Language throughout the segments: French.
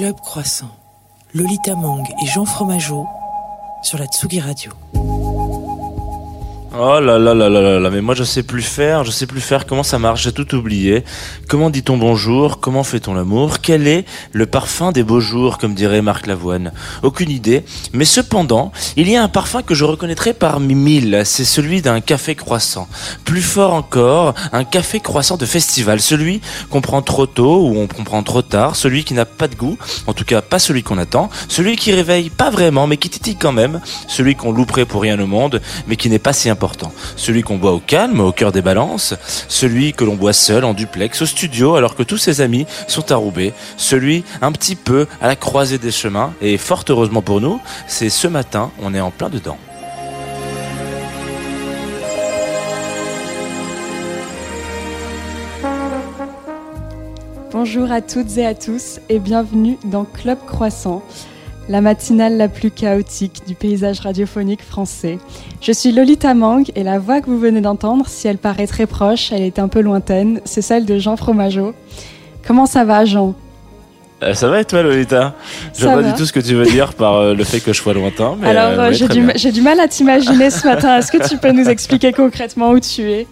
Club Croissant, Lolita Mang et Jean Fromageau sur la Tsugi Radio. Oh là là là là là mais moi je sais plus faire, je sais plus faire comment ça marche, j'ai tout oublié. Comment dit-on bonjour Comment fait-on l'amour Quel est le parfum des beaux jours, comme dirait Marc Lavoine? Aucune idée, mais cependant, il y a un parfum que je reconnaîtrai parmi mille, c'est celui d'un café croissant. Plus fort encore, un café croissant de festival, celui qu'on prend trop tôt ou on prend trop tard, celui qui n'a pas de goût, en tout cas pas celui qu'on attend, celui qui réveille pas vraiment mais qui titille quand même, celui qu'on louperait pour rien au monde, mais qui n'est pas si important celui qu'on boit au calme, au cœur des balances, celui que l'on boit seul, en duplex, au studio, alors que tous ses amis sont à Roubaix, celui un petit peu à la croisée des chemins, et fort heureusement pour nous, c'est ce matin, on est en plein dedans. Bonjour à toutes et à tous et bienvenue dans Club Croissant, la matinale la plus chaotique du paysage radiophonique français. Je suis Lolita Mang et la voix que vous venez d'entendre, si elle paraît très proche, elle est un peu lointaine, c'est celle de Jean Fromageau. Comment ça va Jean? Euh, ça va et toi Lolita? Je vois pas du tout ce que tu veux dire par euh, le fait que je sois lointain. Mais Alors euh, j'ai du, j'ai du mal à t'imaginer ce matin. Est-ce que tu peux nous expliquer concrètement où tu es?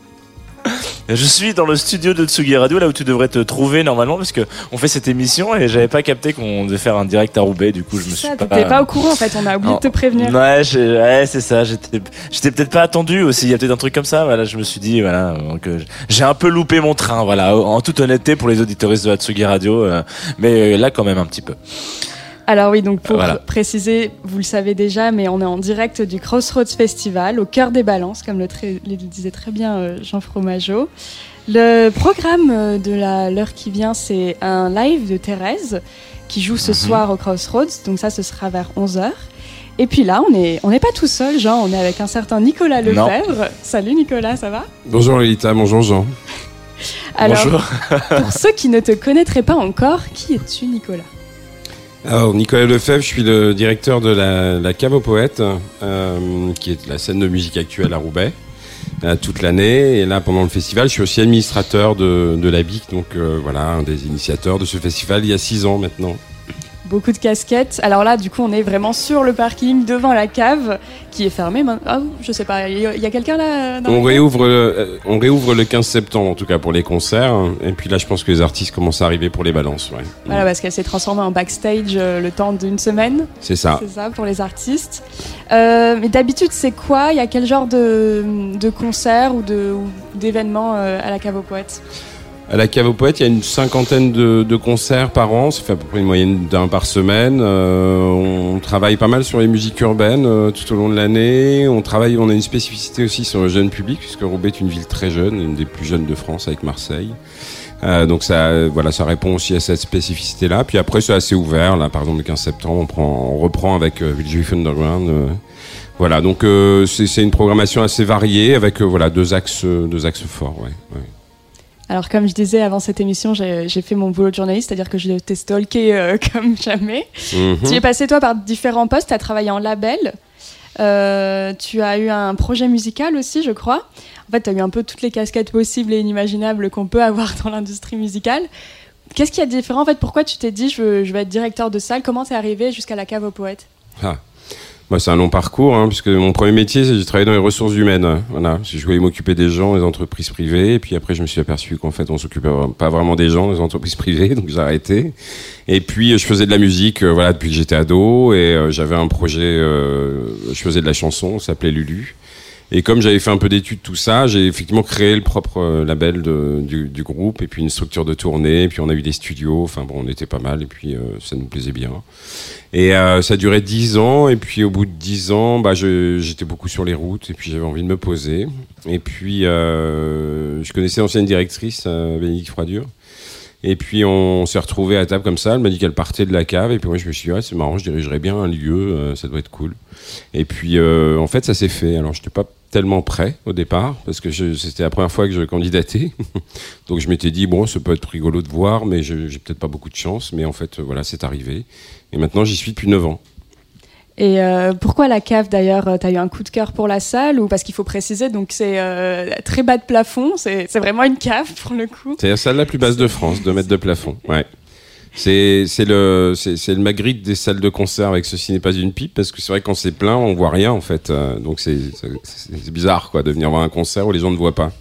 Je suis dans le studio de Tsugi Radio, là où tu devrais te trouver normalement, parce que on fait cette émission et j'avais pas capté qu'on devait faire un direct à Roubaix, du coup je me suis Ça, pas. t'étais pas au courant en fait, on a oublié de te prévenir. Ouais, c'est ça. J'étais, j'étais peut-être pas attendu aussi. Il y a peut-être un truc comme ça. Voilà, je me suis dit, voilà, euh, j'ai un peu loupé mon train. Voilà, en toute honnêteté pour les auditoristes de la Tsugi Radio, euh, mais euh, là quand même un petit peu. Alors oui, donc pour Voilà. préciser, vous le savez déjà, mais on est en direct du Crossroads Festival, au cœur des balances, comme le, très- le disait très bien euh, Jean Fromageau. Le programme euh, de la- l'heure qui vient, c'est un live de Thérèse, qui joue ce Mhm. soir au Crossroads, donc ça, ce sera vers 11h. Et puis là, on n'est on pas tout seul, Jean, on est avec un certain Nicolas Non. Lefebvre. Salut Nicolas, ça va? Bonjour Lolita, bonjour Jean. Alors, Bonjour. pour ceux qui ne te connaîtraient pas encore, qui es-tu Nicolas? Alors Nicolas Lefebvre, je suis le directeur de la, la Cave aux Poètes, euh, qui est la scène de musique actuelle à Roubaix, euh, toute l'année. Et là, pendant le festival, je suis aussi administrateur de, la BIC, donc euh, voilà, un des initiateurs de ce festival il y a six ans maintenant. Beaucoup de casquettes. Alors là, du coup, on est vraiment sur le parking devant la cave qui est fermée. Ah, je sais pas, il y a, quelqu'un là dans la On réouvre, euh, on réouvre le 15 septembre en tout cas pour les concerts. Et puis là, je pense que les artistes commencent à arriver pour les balances. Ouais. Voilà, parce qu'elle s'est transformée en backstage euh, le temps d'une semaine. C'est ça. C'est ça pour les artistes. Euh, mais d'habitude, c'est quoi? Il y a quel genre de, de concert ou ou d'événements euh, à la cave aux poètes? À la Cave aux Poètes, il y a une cinquantaine de, de concerts par an. Ça fait à peu près une moyenne d'un par semaine. Euh, on travaille pas mal sur les musiques urbaines euh, tout au long de l'année. On travaille, on a une spécificité aussi sur le jeune public, puisque Roubaix est une ville très jeune, une des plus jeunes de France avec Marseille. Euh, donc ça, voilà, ça répond aussi à cette spécificité-là. Puis après, c'est assez ouvert. Là, par le 15 septembre, on, prend, on reprend avec euh, Villejuif Underground. euh, voilà, donc euh, c'est une programmation assez variée avec voilà deux axes, deux axes forts. Ouais, ouais. Alors, comme je disais avant cette émission, j'ai fait mon boulot de journaliste, c'est-à-dire que je t'ai stalké euh, comme jamais. Mhm. Tu es passé, toi, par différents postes. Tu as travaillé en label. Euh, tu as eu un projet musical aussi, je crois. En fait, tu as eu un peu toutes les casquettes possibles et inimaginables qu'on peut avoir dans l'industrie musicale. Qu'est-ce qui est différent? En fait, pourquoi tu t'es dit je veux, je vais être directeur de salle? Comment t'es arrivé jusqu'à la cave aux poètes? C'est un long parcours, hein, puisque mon premier métier, c'est j'ai travaillé dans les ressources humaines. Voilà, je voulais m'occuper des gens, des entreprises privées, puis après, je me suis aperçu qu'en fait, on s'occupait pas vraiment des gens, des entreprises privées, donc j'ai arrêté. Et puis, je faisais de la musique, euh, voilà, depuis que j'étais ado, et euh, j'avais un projet, euh, je faisais de la chanson, ça s'appelait Lulu. Et comme j'avais fait un peu d'études, tout ça, j'ai effectivement créé le propre euh, label du, groupe, et puis une structure de tournée, et puis on a eu des studios, enfin bon, on était pas mal, et puis euh, ça nous plaisait bien. Et euh, ça duré dix ans, et puis au bout de dix ans, bah, j'étais beaucoup sur les routes, et puis j'avais envie de me poser. Et puis, je connaissais l'ancienne directrice, Bénédicte Froidure. Et puis on s'est retrouvé à table comme ça, elle m'a dit qu'elle partait de la cave, et puis moi je me suis dit, ouais, c'est marrant, je dirigerais bien un lieu, ça doit être cool. Et puis en fait ça s'est fait, alors je n'étais pas tellement prêt au départ, parce que c'était la première fois que je candidatais. Donc je m'étais dit, bon, ça peut être rigolo de voir, mais je- j'ai peut-être pas beaucoup de chance, mais en fait euh, voilà, c'est arrivé. Et maintenant j'y suis depuis 9 ans. Et euh, pourquoi la cave d'ailleurs Tu as eu un coup de cœur pour la salle ou parce qu'il faut préciser, donc c'est euh, très bas de plafond, c'est c'est vraiment une cave pour le coup. C'est la salle la plus basse de France, 2 mètres de plafond. Ouais. C'est le c'est le Magritte des salles de concert avec ceci n'est pas une pipe parce que c'est vrai que quand c'est plein on voit rien en fait euh, donc c'est bizarre quoi de venir voir un concert où les gens ne voient pas.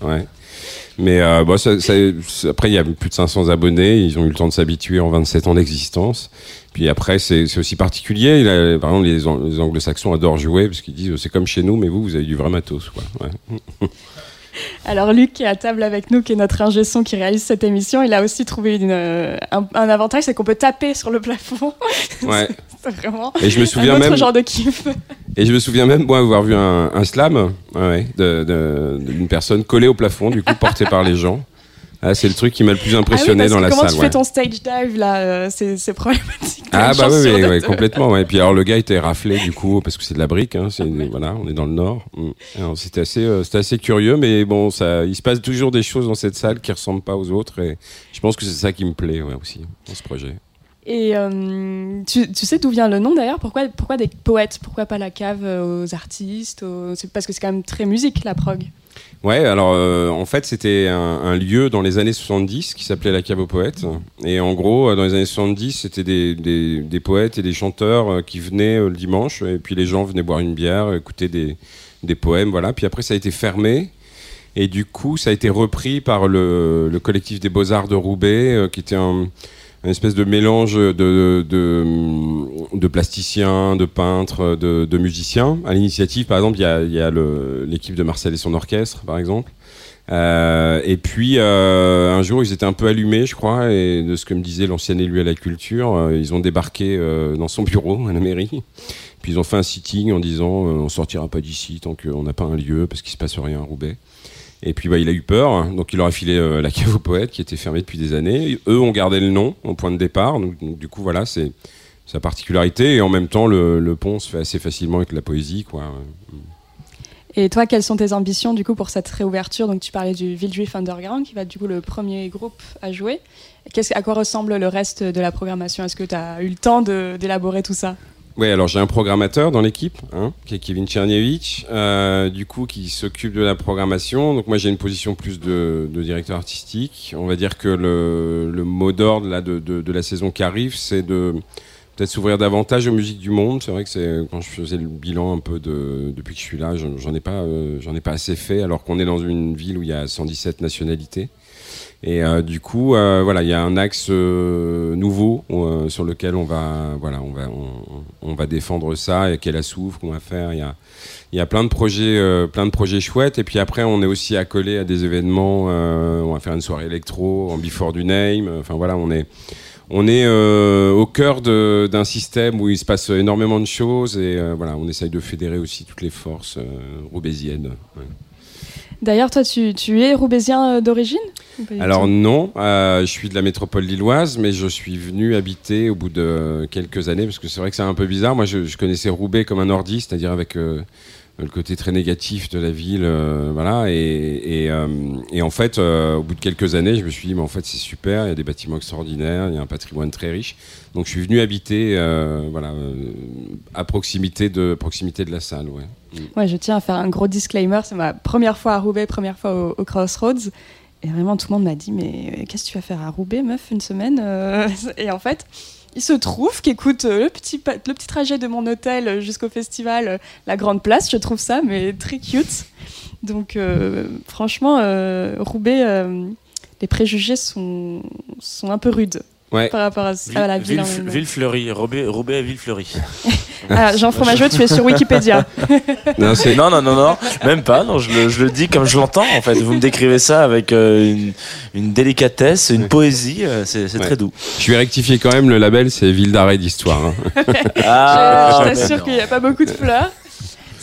Mais euh, ça- après il y a plus de 500 abonnés ils ont eu le temps de s'habituer en 27 ans d'existence puis après c'est aussi particulier par exemple les, Ang- les anglo-saxons adorent jouer parce qu'ils disent c'est comme chez nous mais vous vous avez du vrai matos. Alors Luc qui est à table avec nous, qui est notre ingé son qui réalise cette émission, il a aussi trouvé une, euh, un, un avantage, c'est qu'on peut taper sur le plafond. Ouais. c'est vraiment et je me un souviens autre même genre de kiff. Et je me souviens même, moi, avoir vu un, un slam ouais, ouais, de- de- d'une personne collée au plafond, du coup, portée par les gens. Ah, c'est le truc qui m'a le plus impressionné ah oui, parce dans la comment salle. tu ouais. fais ton stage dive là euh, C'est problématique. Ah bah oui, complètement. Ouais. Et puis alors le gars était raflé du coup parce que c'est de la brique. Hein, Voilà, on est dans le nord. Mm. C'était assez, euh, assez curieux, mais bon, ça, il se passe toujours des choses dans cette salle qui ressemblent pas aux autres. Et je pense que c'est ça qui me plaît ouais, aussi dans ce projet. Et euh, tu, sais d'où vient le nom d'ailleurs? Pourquoi, des poètes? Pourquoi pas la cave euh, aux artistes parce que c'est quand même très musique la prog. Ouais, alors euh, en fait c'était un, lieu dans les années 70 qui s'appelait la cave aux poètes. Et en gros, dans les années 70, c'était des, des, poètes et des chanteurs qui venaient le dimanche, et puis les gens venaient boire une bière, écouter des, des poèmes, voilà. Puis après ça a été fermé. Et du coup, ça a été repris par le, le collectif des Beaux-Arts de Roubaix, qui était un, un espèce de mélange de, de, plasticiens, de peintres, de, musiciens. À l'initiative, par exemple, il y a, l'équipe de Marcel et son orchestre, par exemple. Euh, et puis, euh, un jour, ils étaient un peu allumés, je crois, et de ce que me disait l'ancien élu à la culture, euh, ils ont débarqué dans son bureau à la mairie. Puis ils ont fait un sitting en disant on sortira pas d'ici tant qu'on n'a pas un lieu parce qu'il se passe rien à Roubaix. Et puis bah, il a eu peur, donc il leur a filé euh, la cave aux poètes qui était fermée depuis des années. Eux ont gardé le nom au point de départ, donc, du coup voilà, c'est sa particularité. Et en même temps, le, le pont se fait assez facilement avec la poésie, quoi. Et toi, quelles sont tes ambitions du coup pour cette réouverture? Donc tu parlais du Villejuif Underground qui va être du coup le premier groupe à jouer. Qu'est-ce, à quoi ressemble le reste de la programmation? Est-ce que tu as eu le temps d'élaborer tout ça? Ouais, alors j'ai un programmateur dans l'équipe, hein, qui est Kevin Tchernievich, euh, du coup qui s'occupe de la programmation. Donc moi j'ai une position plus de, de directeur artistique. On va dire que le, le mot d'ordre là de, de, de la saison qui arrive, c'est de peut-être s'ouvrir davantage aux musiques du monde. C'est vrai que c'est quand je faisais le bilan un peu de depuis que je suis là, j'en j'en ai pas euh, j'en ai pas assez fait alors qu'on est dans une ville où il y a 117 nationalités. Et euh, du coup, euh, voilà, il y a un axe euh, nouveau sur lequel on va, voilà, on va, on, va défendre ça et quelle souffre qu'on va faire. Il y a, y a plein de projets, plein de projets chouettes. Et puis après, on est aussi accolé à des événements. on va faire une soirée électro en before du name. Enfin voilà, on est, on est au cœur d'un système où il se passe énormément de choses et voilà, on essaye de fédérer aussi toutes les forces roubaisiennes. Ouais. D'ailleurs, toi, tu, tu es roubaisien euh, d'origine Alors non, euh, je suis de la métropole lilloise, mais je suis venu habiter au bout de quelques années, parce que c'est vrai que c'est un peu bizarre. Moi, je, je connaissais Roubaix comme un nordiste, c'est-à-dire avec euh, le côté très négatif de la ville, euh, voilà. Euh, et en fait, euh, au bout de quelques années, je me suis dit, mais en fait, c'est super. Il y a des bâtiments extraordinaires, il y a un patrimoine très riche. Donc, je suis venu habiter, euh, voilà, euh, à proximité de proximité de la salle, ouais. Ouais, je tiens à faire un gros disclaimer. C'est ma première fois à Roubaix, première fois au, Crossroads. Et vraiment, tout le monde m'a dit Mais euh, qu'est-ce que tu vas faire à Roubaix, meuf, une semaine Euh, Et en fait, il se trouve qu'écoute, euh, le petit, le petit trajet de mon hôtel jusqu'au festival, euh, la grande place, je trouve ça mais très cute. Donc, euh, franchement, euh, Roubaix, euh, les préjugés sont, sont un peu rudes Ouais. par rapport à, à la ville. en Ville- elle-même. Villefleury, à Villefleury. Ah, Jean Fromageau, tu es sur Wikipédia. Non, Non, non, non, non, même pas. Non, je le, je le dis comme je l'entends. En fait, vous me décrivez ça avec euh, une, une délicatesse, une poésie. euh, c'est Ouais. très doux. je vais rectifier quand même. Le label, c'est Ville d'arrêt d'histoire. hein. Ah, je t'assure qu'il n'y a pas beaucoup de fleurs.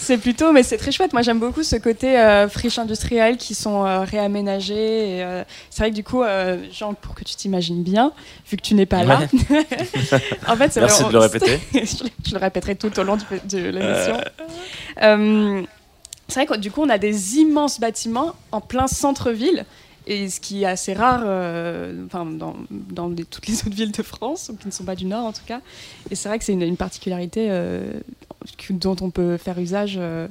C'est plutôt, mais c'est très chouette. Moi, j'aime beaucoup ce côté euh, friche industrielle qui sont euh, réaménagées. et, euh, c'est vrai que du coup, Jean, pour que tu t'imagines bien, vu que tu n'es pas là, en fait, c'est Merci de le répéter. je, le- répéterai tout au long du- de l'émission. C'est vrai que du coup, on a des immenses bâtiments en plein centre-ville. Et ce qui est assez rare euh, enfin, dans, dans les- toutes les autres villes de France, ou qui ne sont pas du Nord en tout cas. Et c'est vrai que c'est une, une particularité euh, dont on peut faire usage euh,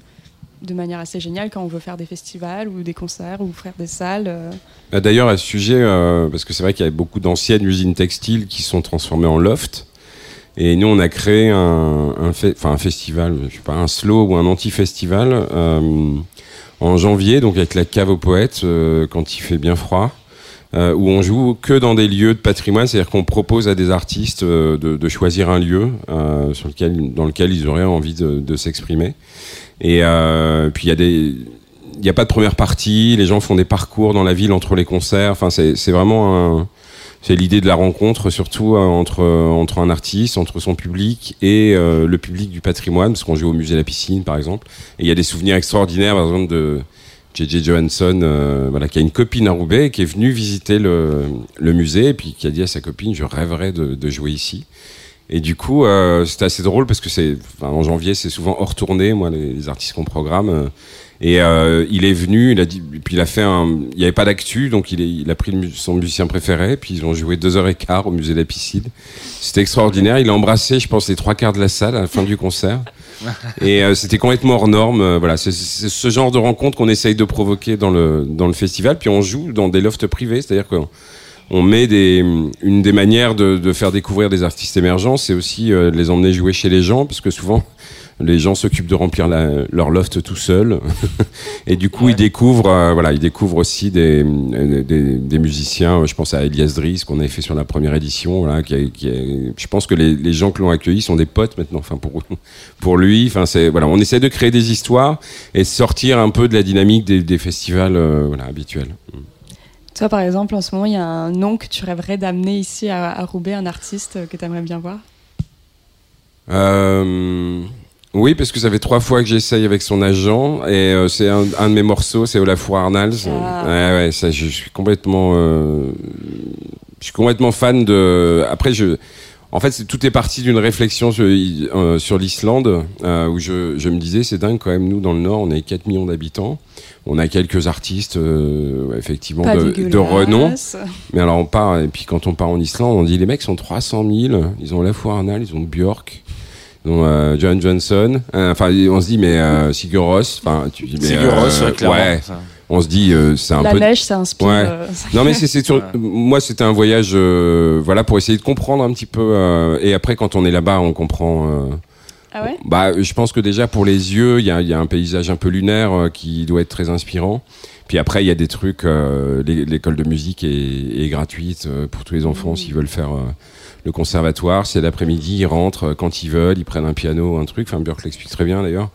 de manière assez géniale quand on veut faire des festivals ou des concerts ou faire des salles. euh. Bah, D'ailleurs, à ce sujet, euh, parce que c'est vrai qu'il y a beaucoup d'anciennes usines textiles qui sont transformées en loft. Et nous, on a créé un, un, un festival, je sais pas, un slow ou un anti-festival en janvier, donc avec la cave aux poètes, quand il fait bien froid, euh, où on joue que dans des lieux de patrimoine, c'est-à-dire qu'on propose à des artistes euh, de, de choisir un lieu euh, sur lequel, dans lequel ils auraient envie de, de s'exprimer. Et euh, puis il y a des il n'y a pas de première partie, les gens font des parcours dans la ville entre les concerts. Enfin, c'est vraiment c'est l'idée de la rencontre, surtout entre, entre un artiste, entre son public et euh, le public du patrimoine, parce qu'on joue au musée de la piscine, par exemple. Et il y a des souvenirs extraordinaires, par exemple, de J.J. Johansson, euh, voilà, qui a une copine à Roubaix, qui est venue visiter le, le musée, et puis qui a dit à sa copine, je rêverais de, de jouer ici. Et du coup, euh, c'était assez drôle parce que c'est, enfin, en janvier, c'est souvent hors tournée, moi, les, artistes qu'on programme. et euh, il est venu, il a dit, puis il a fait un, il n'y avait pas d'actu, donc il, est, il a pris son musicien préféré, puis ils ont joué deux heures et quart au musée de la piscine. C'était extraordinaire. Il a embrassé, je pense, les trois quarts de la salle à la fin du concert. Et euh, c'était complètement hors norme. euh, voilà, c'est ce genre de rencontre qu'on essaye de provoquer dans le dans le festival. Puis on joue dans des lofts privés, c'est-à-dire qu'on on met des une des manières de, de faire découvrir des artistes émergents, c'est aussi euh, de les emmener jouer chez les gens, parce que souvent les gens s'occupent de remplir la- leur loft tout seuls. et du coup, ils découvrent, euh, voilà, ils découvrent aussi des, des, des musiciens. Je pense à Elias Dries, qu'on avait fait sur la première édition. Voilà, qui a- qui a- je pense que les, les gens qui l'ont accueilli sont des potes maintenant. Enfin, pour, pour lui, enfin, c'est, voilà, on essaie de créer des histoires et sortir un peu de la dynamique des, des festivals euh, voilà, habituels. Toi, par exemple, en ce moment, il y a un nom que tu rêverais d'amener ici à, à Roubaix, un artiste que tu aimerais bien voir? Euh, oui, parce que ça fait trois fois que j'essaye avec son agent et euh, c'est un, un de mes morceaux, c'est Olafur Arnalds. Ah. Ouais, ouais, ça, je, je suis complètement, euh, je suis complètement fan de. Après, je, en fait, c'est- tout est parti d'une réflexion sur, euh, sur l'Islande euh, où je, je me disais, c'est dingue quand même. Nous, dans le Nord, on est 4 millions d'habitants. On a quelques artistes, euh, effectivement, Pas de, de renom. Mais alors on part, et puis quand on part en Islande, on dit les mecs sont 300 000, ils ont Olafur Arnalds, ils ont Björk, euh, Johan Johnson, Euh, enfin on se dit mais euh, Sigur Rós, enfin tu dis mais Sigur euh, ouais, clairement. ouais, on se dit euh, c'est un La peu neige, ça inspire. Ouais. euh, non mais c'est sur- Ouais. moi c'était un voyage euh, voilà pour essayer de comprendre un petit peu euh, et après quand on est là-bas on comprend euh, Ah ouais? bah, je pense que déjà pour les yeux, il y a, il y a un paysage un peu lunaire euh, qui doit être très inspirant. Puis après, il y a des trucs. euh, l'é- L'école de musique est, est gratuite euh, pour tous les enfants s'ils veulent faire euh, le conservatoire. C'est l'après-midi, ils rentrent euh, quand ils veulent, ils prennent un piano, un truc. Enfin, Björk l'explique très bien d'ailleurs.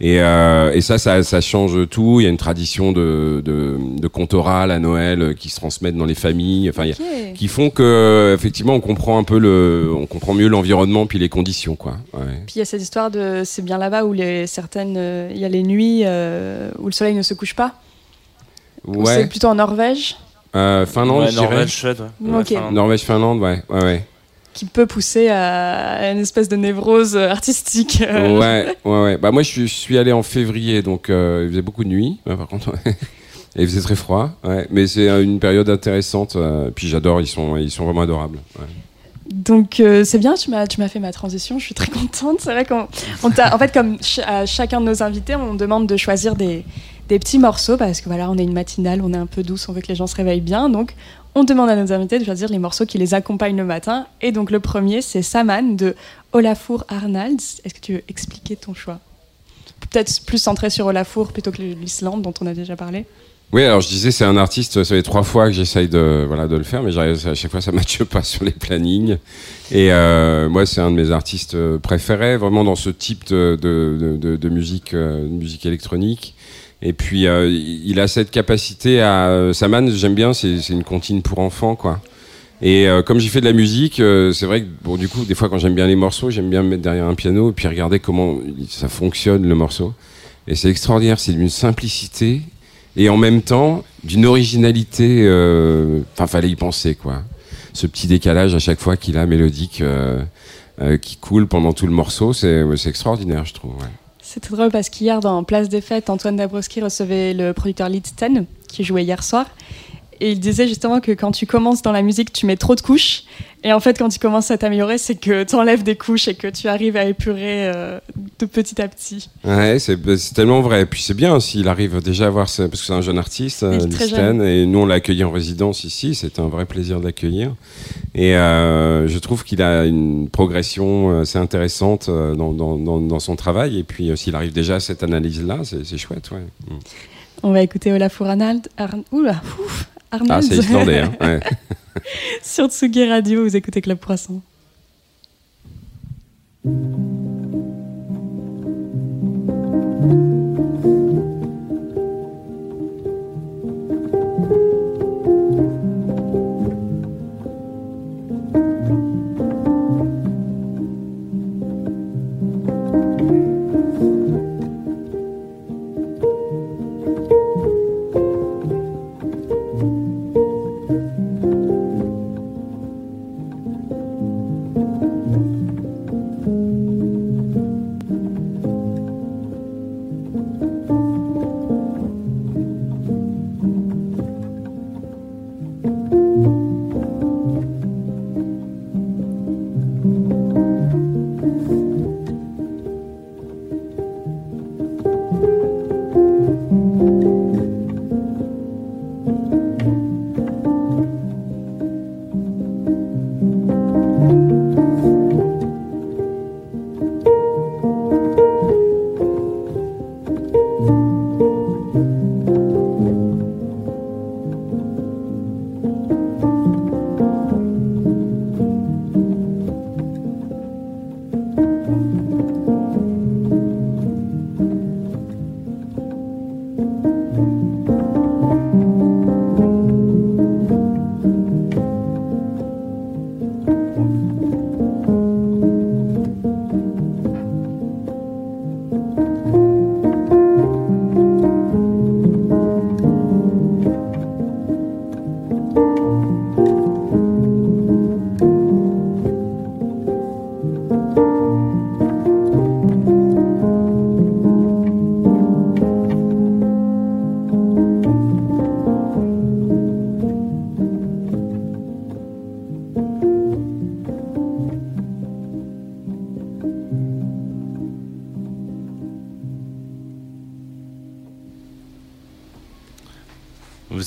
Et, euh, et ça, ça, ça change tout. Il y a une tradition de, de, de conte oral à Noël euh, qui se transmettent dans les familles. Enfin, il y a- Ok. qui font que effectivement on comprend un peu le, on comprend mieux l'environnement puis les conditions quoi. Ouais. Puis il y a cette histoire de. C'est bien là-bas où les, certaines. euh, Il y a les nuits euh, où le soleil ne se couche pas. Ou C'est Ouais. plutôt en Norvège? Euh, Finlande, Ouais. Norvège, Suède, ouais. Ouais, Finlande. Norvège, Finlande, ouais, ouais, ouais. Qui peut pousser à une espèce de névrose artistique. Ouais, ouais, ouais. Bah moi, je suis, allé en février, donc euh, il faisait beaucoup de nuit. Ouais, par contre, ouais. Et il faisait très froid. Ouais. Mais c'est une période intéressante. euh, puis j'adore. Ils sont, ils sont vraiment adorables. Ouais. Donc euh, c'est bien, tu m'as tu m'as fait ma transition, je suis très contente. C'est vrai qu'on on en fait comme ch- à chacun de nos invités, on demande de choisir des, des petits morceaux parce que voilà, on est une matinale, on est un peu douce, on veut que les gens se réveillent bien. Donc on demande à nos invités de choisir les morceaux qui les accompagnent le matin. Et donc le premier, c'est Saman de Olafur Arnalds. Est-ce que tu veux expliquer ton choix? Peut-être plus centré sur Olafur plutôt que l'Islande dont on a déjà parlé. Oui, alors je disais, c'est un artiste, ça fait trois fois que j'essaye de, voilà, de le faire, mais à chaque fois ça ne matche pas sur les plannings. Et euh, moi, c'est un de mes artistes préférés, vraiment dans ce type de, musique, euh, musique électronique. Et puis, euh, il a cette capacité à... euh, Saman, j'aime bien, c'est une comptine pour enfants, quoi. Et euh, comme j'ai fait de la musique, euh, c'est vrai que bon, du coup, des fois, quand j'aime bien les morceaux, j'aime bien me mettre derrière un piano et puis regarder comment ça fonctionne le morceau. Et c'est extraordinaire, c'est d'une simplicité et en même temps d'une originalité. euh, Enfin, fallait y penser, quoi. Ce petit décalage à chaque fois qu'il a mélodique euh, qui coule pendant tout le morceau, c'est extraordinaire, je trouve. ouais. C'était drôle parce qu'hier, dans Place des Fêtes, Antoine Dabrowski recevait le producteur Lead qui jouait hier soir. Et il disait justement que quand tu commences dans la musique, tu mets trop de couches. Et en fait, quand tu commences à t'améliorer, c'est que tu enlèves des couches et que tu arrives à épurer euh, de petit à petit. Ouais, c'est bah, c'est tellement vrai. Et puis c'est bien s'il arrive déjà à voir, parce que c'est un jeune artiste, euh, très Listen, et nous on l'a accueilli en résidence ici. C'était un vrai plaisir de l'accueillir. Et euh, je trouve qu'il a une progression euh, assez intéressante euh, dans, dans, dans, dans son travail. Et puis euh, s'il arrive déjà à cette analyse-là, c'est c'est chouette. Ouais. Mm. On va écouter Olaf Arnald. Arn... Oula, ouf, Ah, Arnald. c'est islandais. Hein. Ouais. Sur Tsugi Radio, vous écoutez Club Croissant.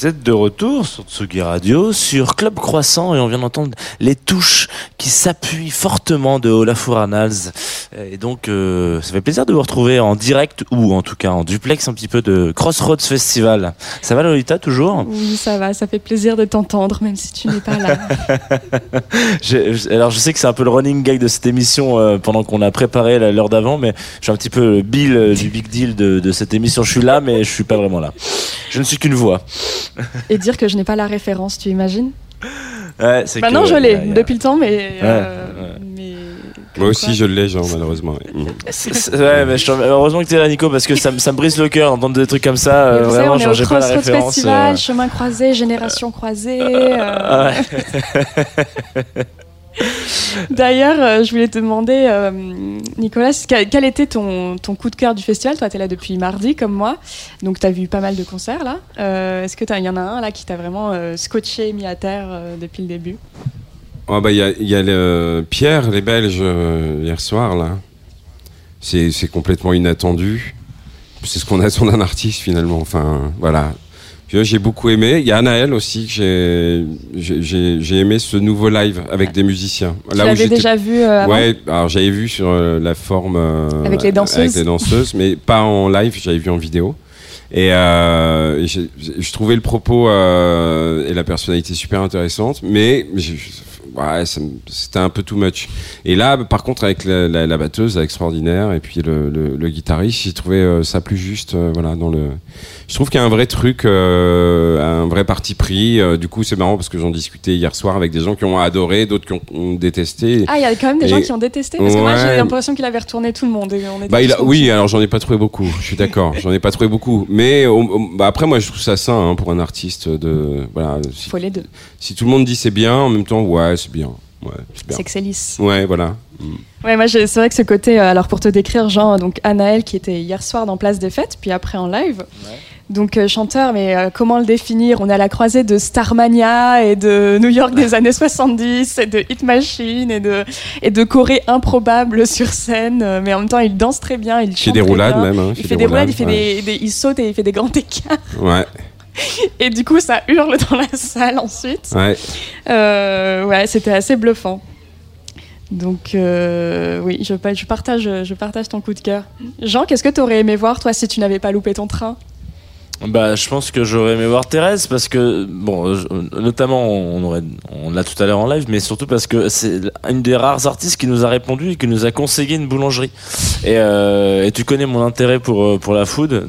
Vous êtes de retour sur Tsugi Radio, sur Club Croissant, et on vient d'entendre les touches qui s'appuient fortement de Olafur Arnalds. Et donc, euh, ça fait plaisir de vous retrouver en direct, ou en tout cas en duplex un petit peu de Crossroads Festival. Ça va Lolita, toujours? Oui, ça va, ça fait plaisir de t'entendre, même si tu n'es pas là. Alors je sais que c'est un peu le running gag de cette émission euh, pendant qu'on a préparé l'heure d'avant, mais je suis un petit peu le Bill euh, du big deal de, de cette émission. Je suis là, mais je suis pas vraiment là. Je ne suis qu'une voix. Et dire que je n'ai pas la référence, tu imagines? Ouais, c'est Maintenant, que- je l'ai, ouais, depuis le temps, mais. euh, ouais. mais Moi aussi, je l'ai, genre, malheureusement. ouais. Mm. Ouais, mais je- heureusement que t'es là, Nico, parce que ça, me- ça me brise le cœur d'entendre des trucs comme ça. euh, Vous savez, vraiment, genre, au j'ai pas la référence. Festival, euh, chemin croisé, génération croisée. euh. ah ouais. D'ailleurs, euh, je voulais te demander, euh, Nicolas, quel, était ton, coup de cœur du festival? Toi, tu es là depuis mardi, comme moi, donc tu as vu pas mal de concerts là. Euh, Est-ce qu'il y en a un là qui t'a vraiment scotché, mis à terre depuis le début? Oh, bah, il y a, il y a Pierre, les Belges, hier soir, là. C'est complètement inattendu. C'est ce qu'on attend d'un artiste, finalement. Enfin, voilà. J'ai beaucoup aimé. Il y a Anaël aussi, que j'ai- j'ai j'ai- j'ai aimé ce nouveau live avec des musiciens. Tu l'avais déjà vu euh, avant Ouais, alors j'avais vu sur euh, la forme euh, Avec les danseuses. avec les danseuses, mais pas en live, j'avais vu en vidéo. Et, euh, je trouvais le propos euh, et la personnalité super intéressante, mais ouais, c'était un peu too much. Et là, par contre, avec la, la- la batteuse, extraordinaire, et puis le, le- le guitariste, j'ai trouvé euh, ça plus juste. euh, voilà, dans le. Je trouve qu'il y a un vrai truc, euh, un vrai parti pris. du coup, c'est marrant parce que j'en discutais hier soir avec des gens qui ont adoré, d'autres qui ont, ont détesté. Ah, il y a quand même des Et- gens qui ont détesté Parce que moi, j'ai l'impression qu'il avait retourné tout le monde. Et on était Bah, il a- tous oui, alors j'en ai pas trouvé beaucoup. Je suis d'accord, j'en ai pas trouvé beaucoup. Mais bah, après, moi, je trouve ça sain hein, pour un artiste de voilà. Il Si, faut les deux. si tout le monde dit c'est bien, en même temps, ouais, c'est bien. Ouais, c'est que c'est lisse. Ouais, voilà. Mm. Ouais, moi, c'est vrai que ce côté, euh, alors pour te décrire, Jean, donc Anaël qui était hier soir dans Place des Fêtes, puis après en live. Donc euh, chanteur, mais euh, comment le définir? On est à la croisée de Starmania et de New York des années 70 et de Hit Machine et de, et de Corée improbable sur scène. euh, mais en même temps, il danse très bien, il Il fait chante des roulades bien. même. hein, Il fait des roulades, il fait ouais. des, des- il saute et il fait des grands écarts. Ouais, Et du coup, ça hurle dans la salle ensuite. ouais. Euh, ouais, c'était assez bluffant. Donc euh, oui, je, pa- je, partage, je partage ton coup de cœur. Jean, qu'est-ce que tu aurais aimé voir toi si tu n'avais pas loupé ton train? Bah, je pense que j'aurais aimé voir Thérèse parce que, bon, je- notamment, on aurait, on l'a tout à l'heure en live, mais surtout parce que c'est une des rares artistes qui nous a répondu et qui nous a conseillé une boulangerie. Et, euh, et tu connais mon intérêt pour, euh, pour la food.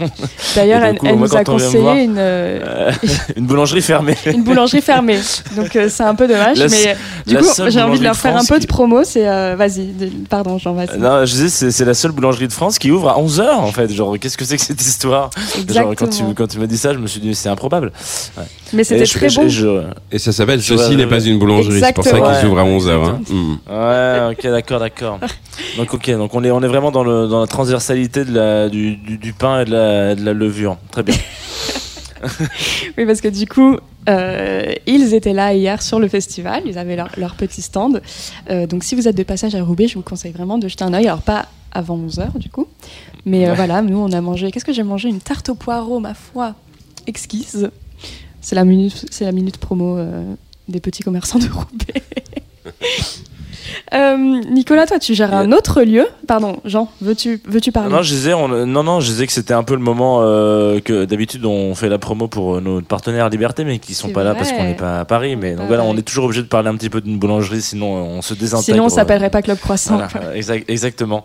D'ailleurs, du elle, coup, elle moi, nous a voir- conseillé une, euh, Euh, une boulangerie fermée. une boulangerie fermée. Donc euh, c'est un peu dommage, La mais du la coup, j'ai envie de leur de faire un peu de promo. C'est euh, vas-y, pardon, Jean, vas-y. Non, je disais, c'est, c'est la seule boulangerie de France qui ouvre à 11h en fait. Genre, qu'est-ce que c'est que cette histoire? Exactement. quand tu, quand tu m'as dit ça, je me suis dit, c'est improbable. Mais c'était très je- bon. je- Et ça s'appelle Ceci n'est pas une boulangerie. C'est pour ça Exactement. qu'ils ouvrent à Ouais, 11h. Hein. Mm. Ouais, ok, d'accord, d'accord. Donc, ok, donc on est, on est vraiment dans, le, dans la transversalité de la, du, du, du pain et de la, de la levure. Très bien. Oui, parce que du coup, euh, ils étaient là hier sur le festival, ils avaient leur, leur petit stand. Euh, donc si vous êtes de passage à Roubaix, je vous conseille vraiment de jeter un œil. Alors pas avant 11h du coup, mais euh, Ouais. voilà, nous on a mangé, qu'est-ce que j'ai mangé? Une tarte au poireau, ma foi, exquise. C'est la minute, c'est la minute promo euh, des petits commerçants de Roubaix. Euh, Nicolas, toi tu gères un autre lieu? Pardon, Jean, veux-tu veux-tu parler? Non, je disais, on- non, non, je disais que c'était un peu le moment euh, que d'habitude on fait la promo pour nos partenaires Liberté, mais qui sont pas là parce qu'on n'est pas à Paris. Mais donc voilà, on est toujours obligé de parler un petit peu d'une boulangerie, sinon on se désintègre. Sinon on s'appellerait pas Club Croissant. Voilà, exact- exactement.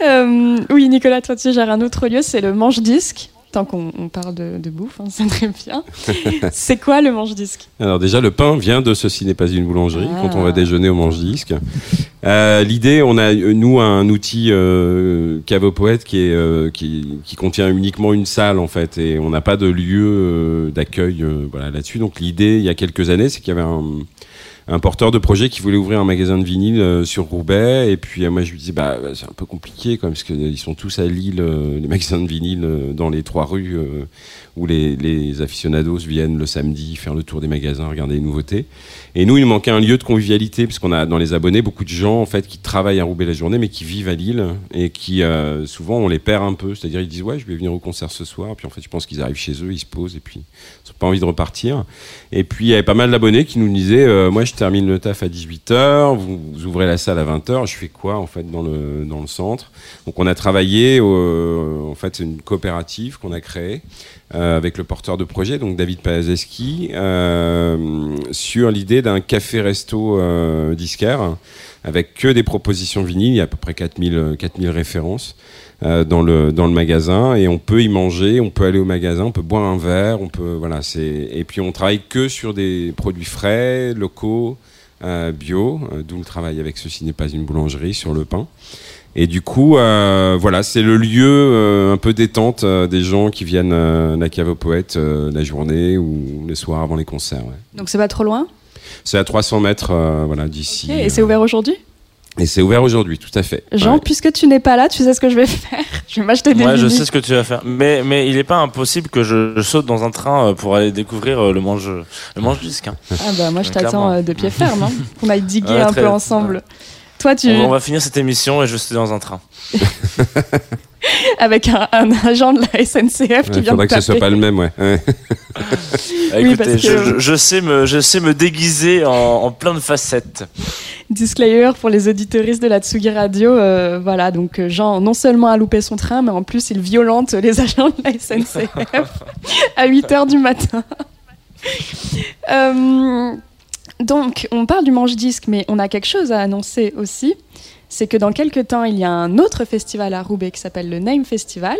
Euh, oui, Nicolas, toi tu gères un autre lieu, c'est le manche-disque. Tant qu'on on parle de, de bouffe, hein, c'est très bien. c'est quoi le manche-disque? Alors déjà, le pain vient de Ceci n'est pas une boulangerie, Ah. quand on va déjeuner au mange-disque. Euh, L'idée, on a, euh, nous, un outil euh, Cavopoète qui, est, qui, qui contient uniquement une salle, en fait, et on n'a pas de lieu d'accueil voilà, là-dessus. Donc l'idée, il y a quelques années, c'est qu'il y avait un, un porteur de projet qui voulait ouvrir un magasin de vinyle euh, sur Roubaix, et puis euh, moi je lui disais, bah, c'est un peu compliqué, quand même, parce qu'ils sont tous à Lille, euh, les magasins de vinyle, euh, dans les trois rues euh, où les, les aficionados viennent le samedi faire le tour des magasins, regarder les nouveautés. Et nous, il nous manquait un lieu de convivialité, puisqu'on a dans les abonnés beaucoup de gens en fait qui travaillent à Roubaix la journée, mais qui vivent à Lille et qui euh, souvent on les perd un peu. C'est-à-dire ils disent ouais, je vais venir au concert ce soir, puis en fait je pense qu'ils arrivent chez eux, ils se posent et puis ils n'ont pas envie de repartir. Et puis il y avait pas mal d'abonnés qui nous disaient euh, moi je termine le taf à 18h, vous, vous ouvrez la salle à 20h, je fais quoi en fait dans le dans le centre? Donc on a travaillé euh, en fait c'est une coopérative qu'on a créée euh, avec le porteur de projet, donc David Palazeski, euh, sur l'idée d'un café-resto euh, disquaire avec que des propositions vinyles. Il y a à peu près 4000, euh, 4000 références dans, le, magasin et on peut y manger, on peut aller au magasin, on peut boire un verre, on peut voilà. Et puis on travaille que sur des produits frais, locaux, bio, d'où le travail avec ceci n'est pas une boulangerie sur le pain. Et du coup, euh, voilà, c'est le lieu euh, un peu détente euh, des gens qui viennent euh, à la cave aux poètes euh, la journée ou les soirs avant les concerts. ouais. Donc c'est pas trop loin? C'est à 300 mètres euh, voilà, d'ici. Et c'est ouvert aujourd'hui? Et c'est ouvert aujourd'hui, tout à fait. Jean, Ouais. puisque tu n'es pas là, tu sais ce que je vais faire Je vais m'acheter des Moi, je sais ce que tu vas faire. Mais, mais il n'est pas impossible que je, je saute dans un train pour aller découvrir le mange, le mange disque. hein. Ah bah moi je Ouais, t'attends de pied ferme. Hein. On aille diguer Ouais, un très- peu ensemble. Toi, tu On, on va finir cette émission et je suis dans un train. avec un, un agent de la SNCF qui Ouais, vient de faudrait que ce taper. soit pas le même, ouais. Ouais. Ah, Oui, Écoutez, je, sais me, je sais me déguiser en, en plein de facettes. Disclaimer pour les auditeuristes de la Tsugi Radio. euh, voilà, donc euh, Jean non seulement a loupé son train, mais en plus il violente les agents de la SNCF à 8 h du matin. Euh, donc, on parle du manche-disque, mais on a quelque chose à annoncer aussi. C'est que dans quelques temps, il y a un autre festival à Roubaix qui s'appelle le Name Festival.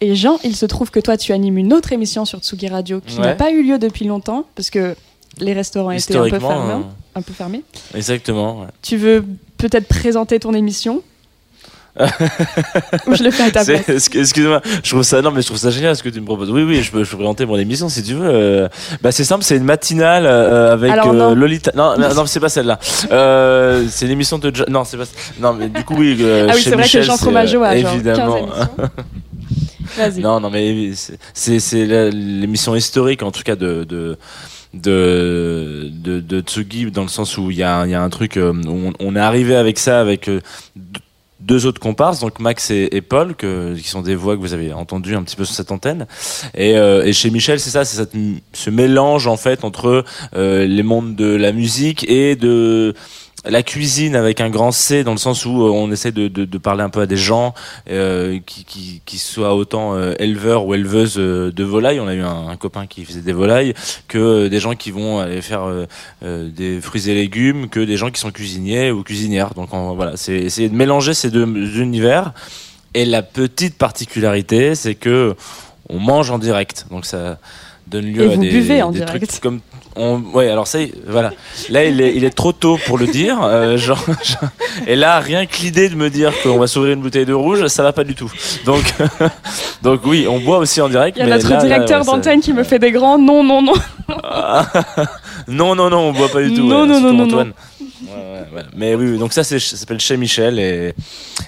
Et Jean, il se trouve que toi, tu animes une autre émission sur Tsugi Radio qui n'a pas eu lieu depuis longtemps, parce que les restaurants étaient un peu fermés. euh, Un peu fermés. exactement. ouais. Tu veux peut-être présenter ton émission? Ou je le fais à ta place excu- Excuse-moi, je trouve ça non mais je trouve ça génial ce que tu me proposes. Oui oui, je peux, je peux présenter mon émission si tu veux. Euh, bah c'est simple, c'est une matinale euh, avec Alors, euh. Lolita. Non non, non, c'est pas celle-là. C'est l'émission de Ja- non c'est pas non mais du coup oui. Ah oui, c'est vrai que Jean Fromageau a genre 15 évidemment. émissions. Vas-y. Non, non, mais c'est c'est l'émission historique, en tout cas, de. de de, de, de Tsugi dans le sens où il y a, y a un truc euh, où on, on est arrivé avec ça avec euh, deux autres comparses donc Max et, Paul que, qui sont des voix que vous avez entendues un petit peu sur cette antenne. Et, euh, et chez Michel c'est ça c'est ce mélange en fait entre euh, les mondes de la musique et de la cuisine avec un grand C dans le sens où euh, on essaie de, de, de parler un peu à des gens euh, qui, qui, qui soient autant euh, éleveurs ou éleveuses euh, de volailles. On a eu un, un copain qui faisait des volailles, que des gens qui vont aller faire euh, euh, des fruits et légumes, que des gens qui sont cuisiniers ou cuisinières. Donc on- voilà, c'est essayer de mélanger ces deux univers. Et la petite particularité, c'est que on mange en direct. Donc ça donne lieu Et à vous des, buvez en des direct. trucs comme on, ouais, alors ça, voilà. Là, il est, il est trop tôt pour le dire. euh, genre, genre- et là, rien que l'idée de me dire qu'on va s'ouvrir une bouteille de rouge, ça va pas du tout. Donc, donc oui, on boit aussi en direct. Il y a mais notre là, directeur ouais, d'antenne qui me fait des grands non, non, non. non, non, non, on boit pas du tout. Non, ouais, non, non, non, Antoine. Ouais, ouais, ouais. Mais oui, donc ça, c'est- ça s'appelle chez Michel et,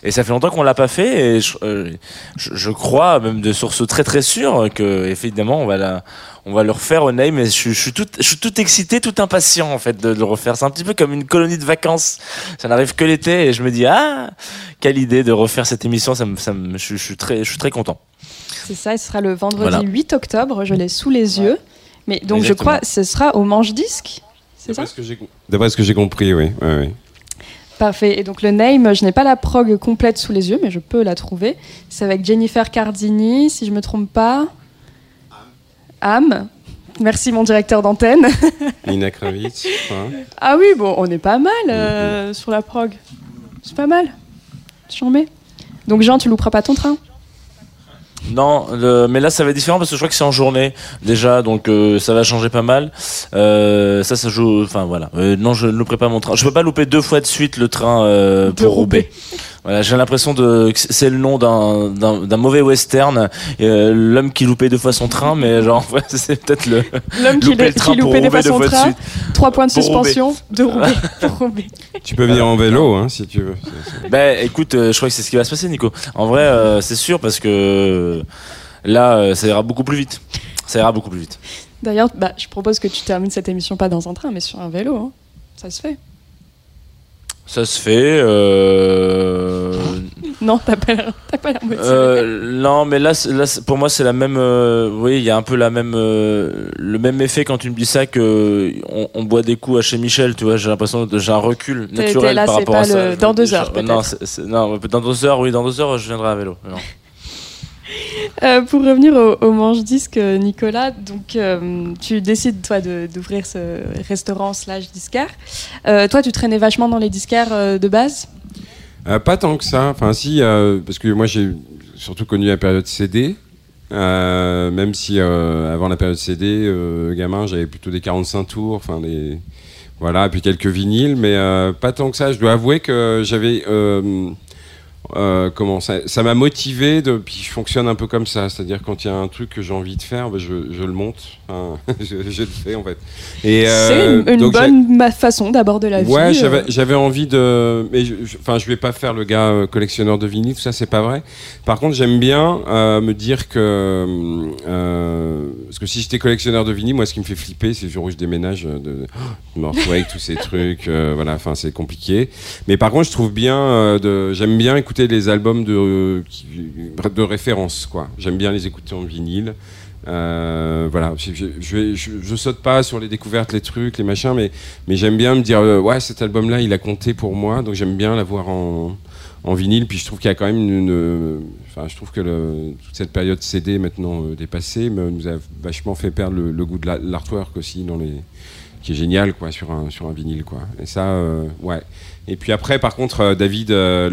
et ça fait longtemps qu'on l'a pas fait et je, euh, je, je crois, même de sources très très sûres, que évidemment on va la, on va le refaire au name. Et je, suis- je suis tout, je suis tout excité, tout impatient en fait de, le refaire. C'est un petit peu comme une colonie de vacances. Ça n'arrive que l'été et je me dis ah, quelle idée de refaire cette émission. Ça me, ça me, je, je suis très, je suis très content. C'est ça, et ce sera le vendredi Voilà. 8 octobre, je l'ai sous les yeux. Mais donc je crois ce sera au manche disque. C'est ça D'après ce que j'ai- D'après ce que j'ai compris, oui. ouais, ouais. Parfait. Et donc le name, je n'ai pas la prog complète sous les yeux, mais je peux la trouver. C'est avec Jennifer Cardini, si je me trompe pas. Am. Merci mon directeur d'antenne. Nina Kravitz, hein. ah oui, bon, on est pas mal euh, sur la prog. C'est pas mal. J'en mets. Donc Jean, tu louperas pas ton train? Non, le- mais là ça va être différent parce que je crois que c'est en journée déjà, donc euh, ça va changer pas mal. Euh, ça, ça joue. Enfin voilà. Euh, non, je ne louperai pas mon train. Je peux pas louper deux fois de suite le train euh, pour Roubaix. Voilà, j'ai l'impression de que c'est le nom d'un d'un d'un mauvais western. Euh, L'homme qui loupait deux fois son train, mais genre ouais, c'est peut-être le L'homme qui, le train qui loupait deux fois de train, suite. trois points de Pour suspension, de Roubaix. pour Roubaix. Tu peux venir en vélo, hein, si tu veux. Ben écoute, euh, je crois que c'est ce qui va se passer, Nico. En vrai, euh, c'est sûr parce que là, euh, ça ira beaucoup plus vite. Ça ira beaucoup plus vite. D'ailleurs, bah, je propose que tu termines cette émission pas dans un train, mais sur un vélo. hein. Ça se fait. Ça se fait. Euh... Non, t'as pas l'air motivé. euh, non, mais là, là pour moi, c'est la même. euh, oui, il y a un peu la même, le même effet quand tu me dis ça que on, on boit des coups à chez Michel. Tu vois, j'ai l'impression que j'ai un recul naturel là, par rapport pas à ça. le- dans deux heures, peut-être. Non, non, dans deux heures, oui, dans deux heures, je viendrai à vélo. Non. Euh, pour revenir au, au manche-disque, euh, Nicolas, donc euh, tu décides toi d'ouvrir ce restaurant slash disquaire. Euh, toi, tu traînais vachement dans les disquaires de base? Pas tant que ça. Enfin, si, parce que moi, j'ai surtout connu la période CD. Même si avant la période CD, gamin, j'avais plutôt des 45 tours, enfin des voilà, puis quelques vinyles, mais pas tant que ça. Je dois avouer que j'avais euh, comment ça m'a motivé de puis je fonctionne un peu comme ça, c'est-à-dire quand il y a un truc que j'ai envie de faire, ben, je, je le monte, Enfin, je, je le fais en fait. Et C'est euh, une, une bonne façon d'aborder la vie. Ouais, euh. j'avais, envie de. Mais je, je- enfin, je vais pas faire le gars collectionneur de vinyle, tout ça, c'est pas vrai. Par contre, j'aime bien me dire que. parce que si j'étais collectionneur de vinyle, moi, ce qui me fait flipper, c'est le jour où je déménage, de, me avec tous ces trucs. voilà, enfin, c'est compliqué. Mais par contre, je trouve bien. de, j'aime bien écouter les albums de, euh, de référence, quoi. J'aime bien les écouter en vinyle. Euh, voilà, je, je, saute pas sur les découvertes, les trucs, les machins, mais, mais j'aime bien me dire, euh, ouais, cet album-là, il a compté pour moi, donc j'aime bien l'avoir en, en vinyle. Puis je trouve qu'il y a quand même une. Enfin, je trouve que toute cette période CD maintenant dépassée nous a vachement fait perdre le, goût de la- l'artwork aussi, dans les, qui est génial, quoi, sur un, sur un vinyle, quoi. Et ça, ouais. Et puis après, par contre, euh, David, euh,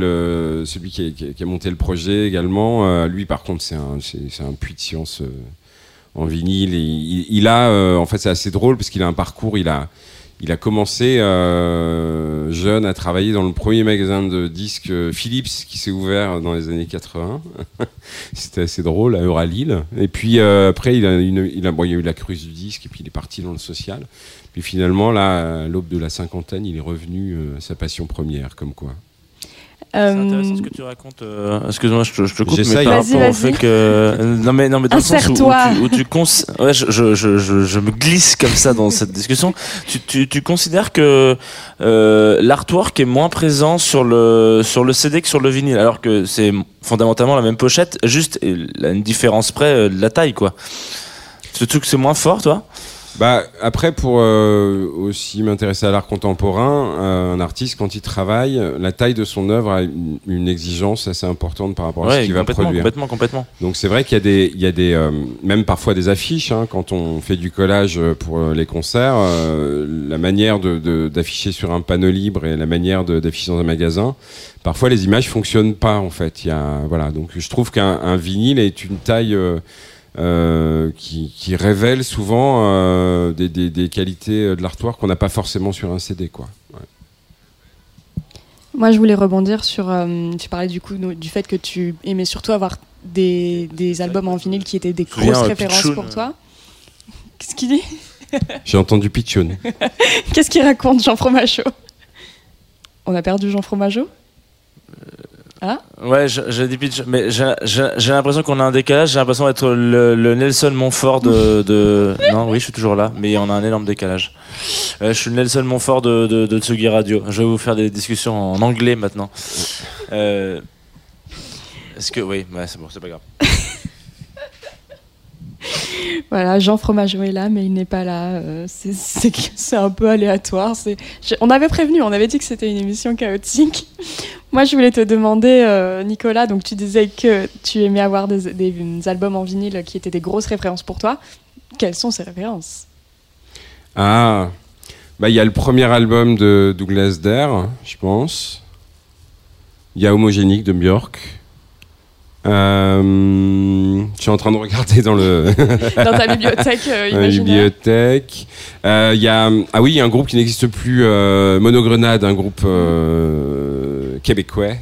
le, celui qui, a- qui monté le projet également, euh, lui, par contre, c'est un, c'est, un puits de science en vinyle. Il, il a, en fait, c'est assez drôle parce qu'il a un parcours. Il a, il a commencé euh, jeune à travailler dans le premier magasin de disques euh, Philips qui s'est ouvert dans les années 80. C'était assez drôle à Euralille. Et puis euh, après, il a, y a eu la cruise du disque et puis il est parti dans le social. Puis finalement, là, à l'aube de la cinquantaine, il est revenu à sa passion première, comme quoi. C'est Euh, intéressant ce que tu racontes. euh, Excuse-moi, je te, je te coupe, mais par Vas-y, rapport au fait que euh, non mais non mais dans le sens où, où tu, où tu cons- ouais, je, je, je, je, je me glisse comme ça dans cette discussion. Tu, tu, tu considères que euh, l'artwork est moins présent sur le sur le CD que sur le vinyle, alors que c'est fondamentalement la même pochette, juste à une différence près euh, de la taille, quoi. Tu trouves que c'est moins fort, toi Bah après pour euh, aussi m'intéresser à l'art contemporain, euh, un artiste quand il travaille, la taille de son œuvre a une, une exigence assez importante par rapport à ce qu'il va produire. complètement, complètement. Donc c'est vrai qu'il y a des, il y a des, euh, même parfois des affiches. hein, quand on fait du collage euh, pour euh, les concerts, euh, la manière de, de- d'afficher sur un panneau libre et la manière de, d'afficher dans un magasin, parfois les images fonctionnent pas en fait. Il y a, voilà. Donc je trouve qu'un un vinyle est une taille euh, euh, qui, qui révèle souvent euh, des, des, des qualités de l'artwork qu'on n'a pas forcément sur un CD, quoi. Ouais. Moi, je voulais rebondir sur. euh, tu parlais du coup du fait que tu aimais surtout avoir des, des albums en vinyle qui étaient des grosses euh, références Pitchoun, pour euh. toi. Qu'est-ce qu'il dit? J'ai entendu Pitchoun. Qu'est-ce qu'il raconte, Jean Fromageau? On a perdu Jean Fromageau? Ouais, je- j'ai dit pitch, mais j'ai l'impression qu'on a un décalage. J'ai l'impression d'être le, le Nelson Montfort de, de- Non, oui, je suis toujours là, mais on a un énorme décalage. Euh, je suis le Nelson Montfort de, de, de Tsugi Radio. Je vais vous faire des discussions en anglais maintenant. Euh, Est-ce que. Oui, ouais, c'est bon, c'est pas grave. Voilà, Jean Fromageau est là, mais il n'est pas là. euh, c'est- un peu aléatoire. On avait prévenu, on avait dit que c'était une émission chaotique. Moi, je voulais te demander, euh, Nicolas, donc tu disais que tu aimais avoir des albums en vinyle qui étaient des grosses références pour toi. Quelles sont ces références? Ah, bah il y a le premier album de Douglas Dare, je pense. Il y a Homogénique de Björk. Euh, je suis en train de regarder dans le dans ta bibliothèque euh, imaginaire bibliothèque. Euh, Il y a ah oui, il y a un groupe qui n'existe plus, euh, Monogrenade, un groupe euh, québécois.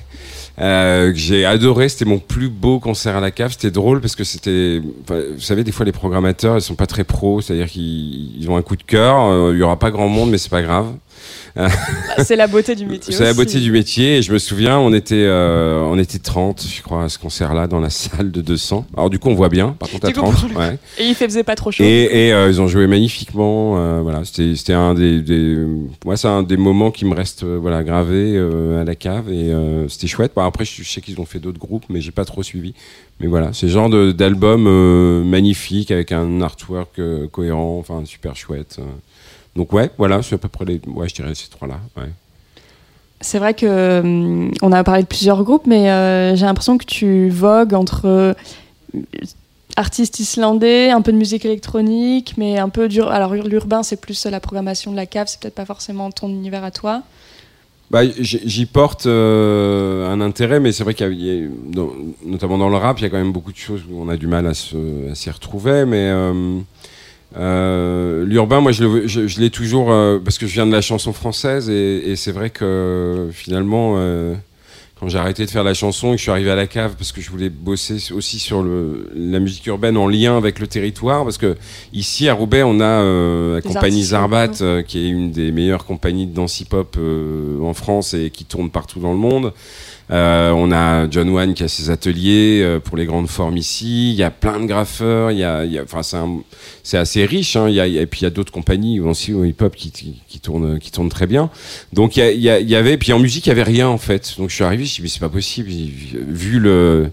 euh, que j'ai adoré, c'était mon plus beau concert à la cave. C'était drôle parce que c'était, vous savez, des fois les programmateurs ils sont pas très pros, c'est-à-dire qu'ils ils ont un coup de cœur. euh, Il y aura pas grand monde, mais c'est pas grave. Bah, C'est la beauté du métier. C'est la beauté du métier. Et je me souviens, on était, euh, on était 30, je crois, à ce concert-là, dans la salle de 200. Alors du coup, on voit bien. Par contre, à Du coup, 30, pour le- ouais. Et il faisait pas trop chaud. Et, et, euh, ils ont joué magnifiquement. euh, voilà, c'était, un des, des, moi, c'est un des moments qui me reste, euh, voilà, gravé euh, à la cave. Et euh, c'était chouette. Bon, après, je, sais qu'ils ont fait d'autres groupes, mais j'ai pas trop suivi. Mais voilà, c'est le genre d'album euh, magnifique avec un artwork euh, cohérent, enfin super chouette. Euh. Donc ouais, voilà, c'est à peu près les, ouais, je dirais ces trois-là. Ouais. C'est vrai que hum, on a parlé de plusieurs groupes, mais euh, j'ai l'impression que tu vogues entre euh, artistes islandais, un peu de musique électronique, mais un peu dur. Alors l'urbain, c'est plus la programmation de la cave, c'est peut-être pas forcément ton univers à toi. Bah, j'y porte euh, un intérêt, mais c'est vrai qu'il y a, y notamment dans le rap, il y a quand même beaucoup de choses où on a du mal à se- à s'y retrouver. Mais euh, l'urbain, moi, je, je- je l'ai toujours euh, parce que je viens de la chanson française et, et c'est vrai que finalement, euh, quand j'ai arrêté de faire la chanson et que je suis arrivé à la cave parce que je voulais bosser aussi sur le, la musique urbaine en lien avec le territoire, parce que ici à Roubaix, on a euh, la compagnie Zarbat, euh, qui est une des meilleures compagnies de dance hip-hop euh, en France et qui tourne partout dans le monde. Euh, on a John Wan qui a ses ateliers euh, pour les grandes formes ici. Il y a plein de graffeurs. Il y a, il y a- enfin, c'est un- c'est assez riche. Hein. Il y a, et puis il y a d'autres compagnies aussi au hip-hop qui, qui, qui tournent, qui tournent très bien. Donc il y, a- il y, a- il y avait, puis en musique il y avait rien en fait. Donc je suis arrivé, je me suis dit mais c'est pas possible vu le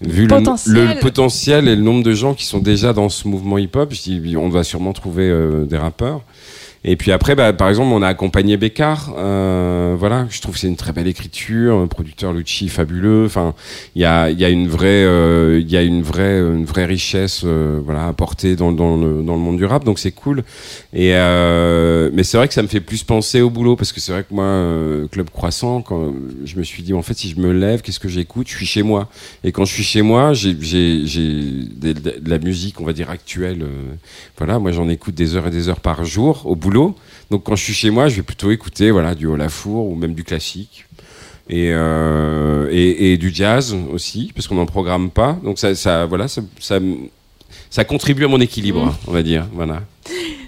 vu le, Potentiel. le, le potentiel et le nombre de gens qui sont déjà dans ce mouvement hip-hop. Je dis on va sûrement trouver euh, des rappeurs. Et puis après, bah, par exemple, on a accompagné Bécard. Euh, voilà, je trouve que c'est une très belle écriture, un producteur Lucci fabuleux. Enfin, il y a, y a une vraie, euh, il y a une vraie, une vraie richesse, euh, voilà, apportée dans, dans, le, dans le monde du rap. Donc c'est cool. Et euh, mais c'est vrai que ça me fait plus penser au boulot parce que c'est vrai que moi, euh, Club Croissant, quand je me suis dit en fait, si je me lève, qu'est-ce que j'écoute? Je suis chez moi. Et quand je suis chez moi, j'ai, j'ai, de, la musique, on va dire actuelle. voilà, moi j'en écoute des heures et des heures par jour au boulot. Donc quand je suis chez moi, je vais plutôt écouter voilà du Olafour ou même du classique. Et, euh, et, et du jazz aussi, parce qu'on n'en programme pas. Donc ça, ça voilà, ça, ça, ça contribue à mon équilibre, Mm. on va dire. Voilà.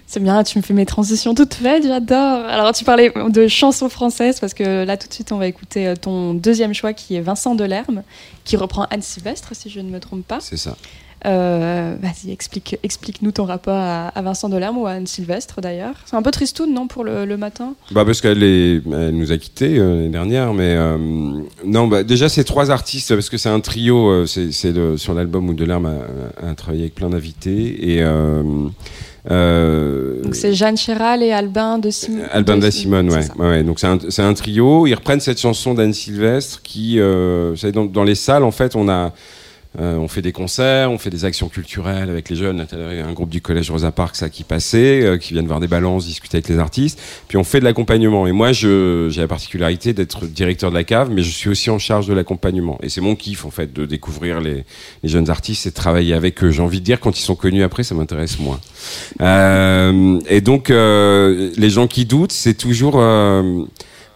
C'est bien, tu me fais mes transitions toutes faites, j'adore. Alors tu parlais de chansons françaises parce que là tout de suite on va écouter euh, ton deuxième choix qui est Vincent Delerme, qui reprend Anne Sylvestre si je ne me trompe pas. C'est ça. Euh, Vas-y, explique, explique-nous ton rapport à, à Vincent Delerme ou à Anne Sylvestre d'ailleurs. C'est un peu tristoun, non, pour le, le matin? Bah parce qu'elle elle nous a quittés euh, l'année dernière, mais euh, non, bah déjà c'est trois artistes parce que c'est un trio, c'est, sur l'album où Delerme a, a travaillé avec plein d'invités et euh, Donc c'est Jeanne Chéral et Albin de Simone. Albin da Simone, ouais. Donc c'est un, trio. Ils reprennent cette chanson d'Anne Sylvestre qui, euh, vous savez, dans, dans les salles, en fait, on a, euh, on fait des concerts, on fait des actions culturelles avec les jeunes. Un groupe du collège Rosa Parks qui passait, euh, qui viennent voir des balances, discuter avec les artistes. Puis on fait de l'accompagnement. Et moi, j'ai la particularité d'être directeur de la cave, mais je suis aussi en charge de l'accompagnement. Et c'est mon kiff, en fait, de découvrir les, les jeunes artistes et de travailler avec eux. J'ai envie de dire, quand ils sont connus après, ça m'intéresse moins. Euh, et donc, euh, les gens qui doutent, c'est toujours. euh,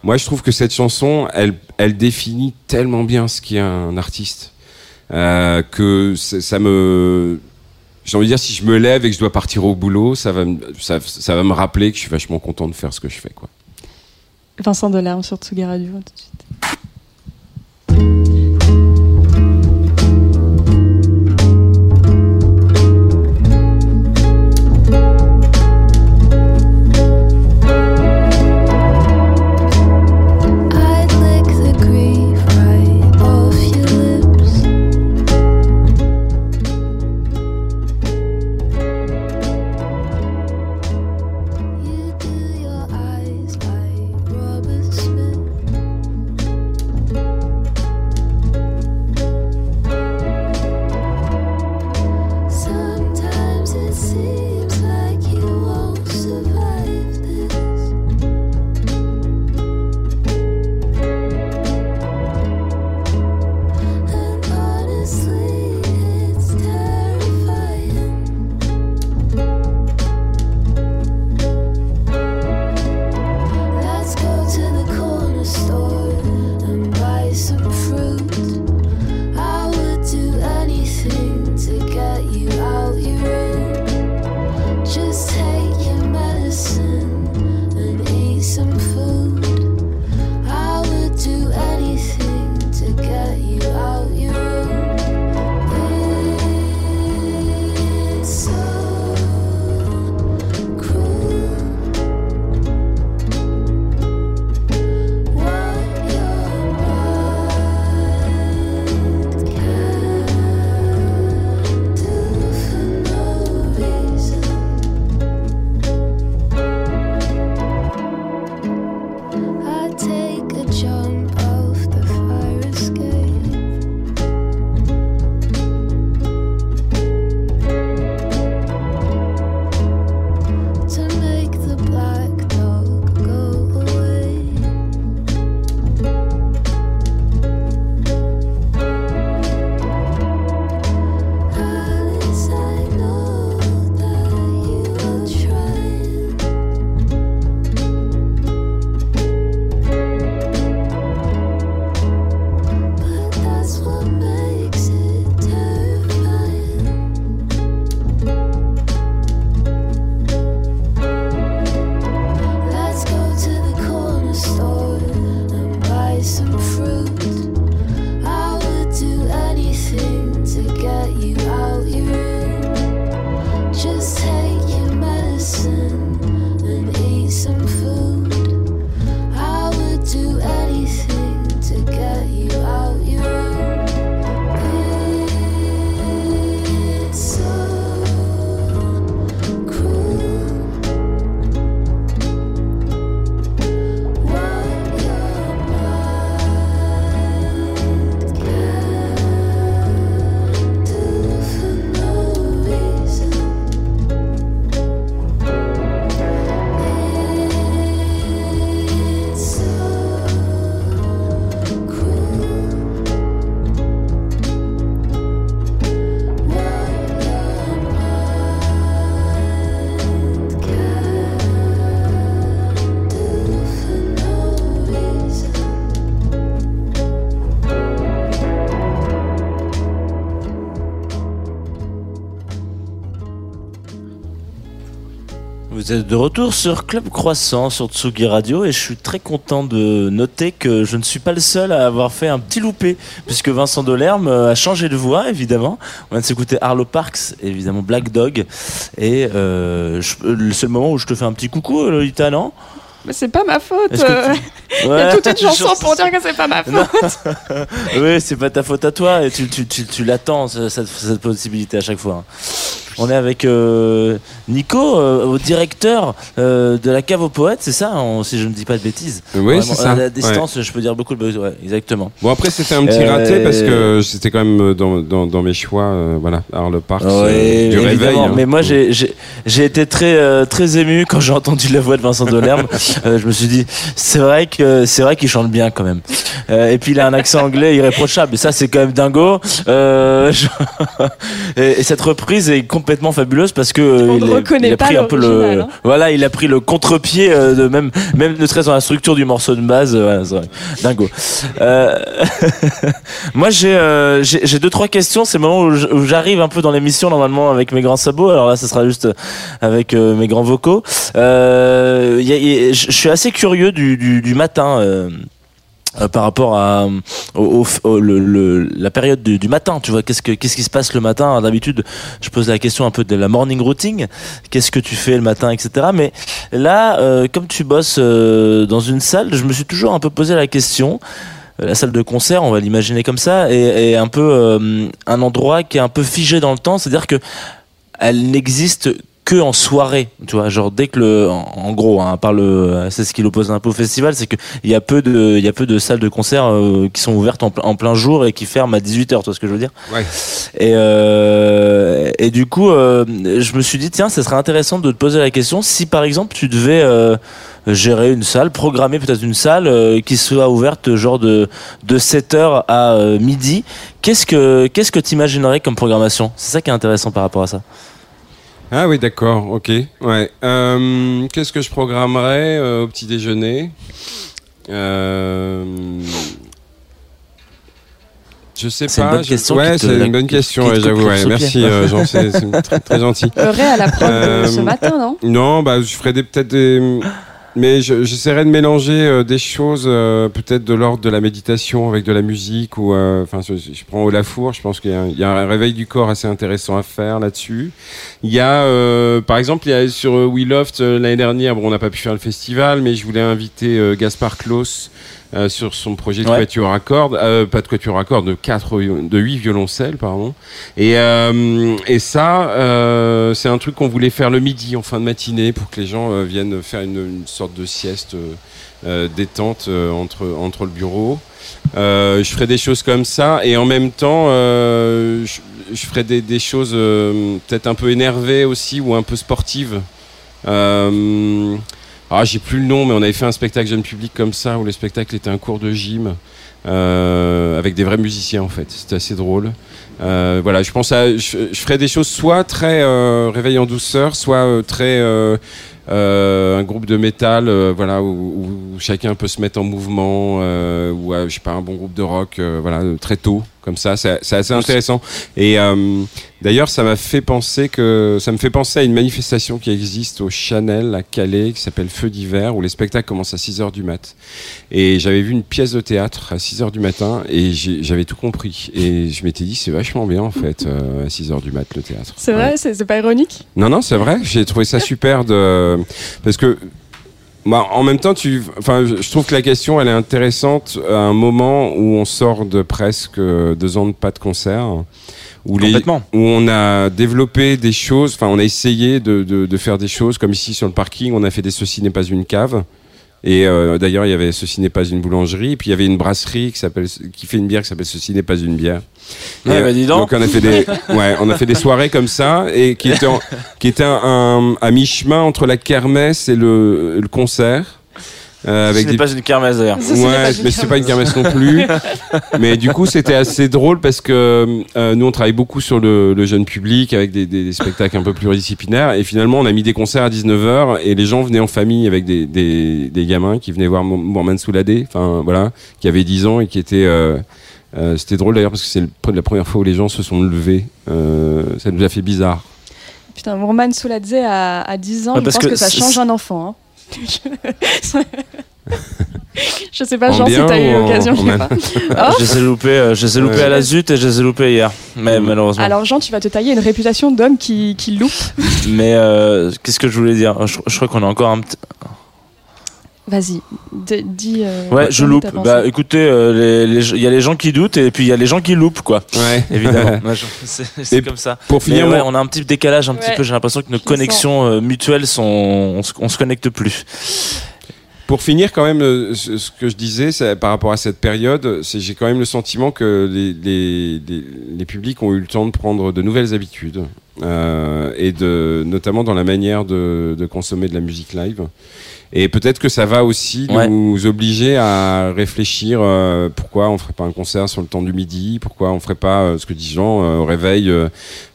moi, je trouve que cette chanson, elle, elle définit tellement bien ce qu'est un artiste euh, que ça me. J'ai envie de dire, si je me lève et que je dois partir au boulot, ça va, me, ça, va me rappeler que je suis vachement content de faire ce que je fais, quoi. Vincent Delerme sur Tsugi Radio tout de suite. Vous êtes de retour sur Club Croissant sur Tsugi Radio et je suis très content de noter que je ne suis pas le seul à avoir fait un petit loupé puisque Vincent Delerme a changé de voix évidemment. On vient de s'écouter Arlo Parks, évidemment Black Dog et euh, c'est le moment où je te fais un petit coucou Lolita non? Mais c'est pas ma faute. Que euh, Il y a Ouais, toute une chanson pour dire que c'est pas ma faute. Oui, c'est pas ta faute à toi et tu, tu, tu, tu l'attends ce- cette, cette possibilité à chaque fois. On est avec euh, Nico, euh, au directeur euh, de la cave aux poètes, c'est ça, on- si je ne dis pas de bêtises. Oui, c'est ça. À la Ouais. distance, je peux dire beaucoup de bêtises. Ouais, exactement. Bon après c'était un petit Euh, raté parce que c'était quand même dans, dans, dans mes choix, euh, voilà, Arle Parks, euh, Ouais, du réveil. hein. Mais moi, j'ai- été très euh, très ému quand j'ai entendu la voix de Vincent Delerme. Euh, je me suis dit, c'est vrai qu'il chante bien quand même. Euh, et puis il a un accent anglais irréprochable. Et ça, c'est quand même dingo. Euh, je- et, et cette reprise est complètement fabuleuse parce que euh, il, est- a pris un peu le hein. voilà, il a pris le contre-pied euh, de même même ne serait-ce dans la structure du morceau de base. euh, voilà, c'est vrai. dingo. Euh, moi, j'ai euh, j'ai deux trois questions. C'est le moment où j'arrive un peu dans l'émission normalement avec mes grands sabots. Alors là, ce sera juste avec mes grands vocaux. Euh, je suis assez curieux du, du, du matin. Euh, par rapport à euh, la période du, matin, tu vois, qu'est-ce que qu'est-ce qui se passe le matin? D'habitude, je pose la question un peu de la morning routine. Qu'est-ce que tu fais le matin, etc. Mais là, euh, comme tu bosses dans une salle, je me suis toujours un peu posé la question. La salle de concert, on va l'imaginer comme ça, est, est un peu un endroit qui est un peu figé dans le temps, c'est-à-dire que elle n'existe que en soirée, tu vois, genre dès que le, en, en gros, hein, à part le, c'est ce qui l'oppose un peu au festival, c'est que il y a peu de, il y a peu de salles de concert euh, qui sont ouvertes en plein jour et qui ferment à 18 h tu vois ce que je veux dire? Ouais. Et euh, et du coup, euh, je me suis dit tiens, ça serait intéressant de te poser la question si par exemple tu devais euh, gérer une salle, programmer peut-être une salle euh, qui soit ouverte genre de de 7h à euh, midi, qu'est-ce que qu'est-ce que tu imaginerais comme programmation? C'est ça qui est intéressant par rapport à ça. Ah oui, d'accord, ok. Ouais. Euh, Qu'est-ce que je programmerais euh, au petit déjeuner? Euh, Je sais C'est une pas. bonne je- Ouais, c'est une bonne question, ouais, j'avoue. ouais. Merci, euh, Jean, c'est très, très gentil. Heureux à la preuve Euh, ce matin, non? Non, bah, je ferais des- peut-être des. Mais je- j'essaierai de mélanger euh, des choses, euh, peut-être de l'ordre de la méditation avec de la musique. ou euh, Enfin, je, je prends au Lafour, je pense qu'il y, a un- réveil du corps assez intéressant à faire là-dessus. Il y a, par exemple, il y a sur We Loft l'année dernière, bon, on n'a pas pu faire le festival, mais je voulais inviter Gaspard Klaus. Euh, sur son projet de Ouais. quatuor à cordes, euh, pas de quatuor à cordes, de quatre, de huit violoncelles, pardon. Et, euh, et ça, c'est un truc qu'on voulait faire le midi, en fin de matinée, pour que les gens viennent faire une, une sorte de sieste détente entre, entre le bureau. Je ferai des choses comme ça, et en même temps, je, je ferai des, des choses peut-être un peu énervées aussi, ou un peu sportives. Euh, ah, j'ai plus le nom, mais on avait fait un spectacle jeune public comme ça, où le spectacle était un cours de gym, euh, avec des vrais musiciens en fait. C'était assez drôle. Euh, voilà, je pense à, je, je ferai des choses soit très euh, réveil en douceur, soit euh, très euh, euh, un groupe de métal, voilà, où, où chacun peut se mettre en mouvement, ou je sais pas un bon groupe de rock, voilà, très tôt, comme ça, c'est assez intéressant. Et euh, d'ailleurs, ça m'a fait penser que ça me fait penser à une manifestation qui existe au Chanel à Calais, qui s'appelle Feu d'hiver, où les spectacles commencent à 6 heures du mat. Et j'avais vu une pièce de théâtre à 6 heures du matin, et j'avais tout compris. Et je m'étais dit, c'est vachement bien en fait, euh, à 6 heures du mat le théâtre. C'est Ouais. vrai, c'est pas ironique? Non, non, c'est vrai. J'ai trouvé ça super de parce que bah, en même temps, tu, enfin, je trouve que la question elle est intéressante à un moment où on sort de presque deux ans de pas de concert, où les, où on a développé des choses, enfin, on a essayé de, de, de faire des choses comme ici sur le parking, on a fait des ceci n'est pas une cave. Et euh, d'ailleurs, il y avait ceci n'est pas une boulangerie, puis il y avait une brasserie qui s'appelle qui fait une bière qui s'appelle ceci n'est pas une bière. Bah, dis donc. on a fait des ouais, on a fait des soirées comme ça et qui étaient en- qui étaient un, un- à mi-chemin entre la kermesse et le, le concert. Euh, Ce n'est des pas une kermesse d'ailleurs. Ouais, mais c'est pas une kermesse non plus. mais du coup, c'était assez drôle parce que euh, nous, on travaille beaucoup sur le, le jeune public avec des, des- des spectacles un peu pluridisciplinaires. Et finalement, on a mis des concerts à 19h et les gens venaient en famille avec des, des, des gamins qui venaient voir Mo- Morman Souladé, enfin voilà, qui avaient 10 ans et qui étaient. euh, euh, c'était drôle d'ailleurs parce que c'est la première fois où les gens se sont levés. Euh, ça nous a fait bizarre. Putain, Roman Souladze à, à 10 ans, Ouais, je pense que que, ça change un enfant. hein. je sais pas, Jean, si t'as eu l'occasion, je sais pas. Oh. je les ai loupés, euh, je les ai loupés Ouais. à la zut et je les ai loupés hier. Mais Mm. malheureusement. Alors Jean, tu vas te tailler une réputation d'homme qui, qui loupe. Mais euh, qu'est-ce que je voulais dire? Je, je crois qu'on a encore un petit. Vas-y, dis. euh, Ouais, je loupe. Bah écoutez, euh, il y a les gens qui doutent et puis il y a les gens qui loupent, quoi. Ouais. Évidemment. C'est comme ça. Pour Mais finir, ouais, on a un petit décalage un petit Ouais, peu. J'ai l'impression que nos je connexions euh, mutuelles sont. On se, on se connecte plus. Pour finir, quand même, ce, que je disais par rapport à cette période, c'est j'ai quand même le sentiment que les, les, les, les publics ont eu le temps de prendre de nouvelles habitudes, euh, et de, notamment dans la manière de, de consommer de la musique live. Et peut-être que ça va aussi Ouais. nous obliger à réfléchir euh, pourquoi on ferait pas un concert sur le temps du midi, pourquoi on ferait pas euh, ce que dit Jean euh, au réveil euh,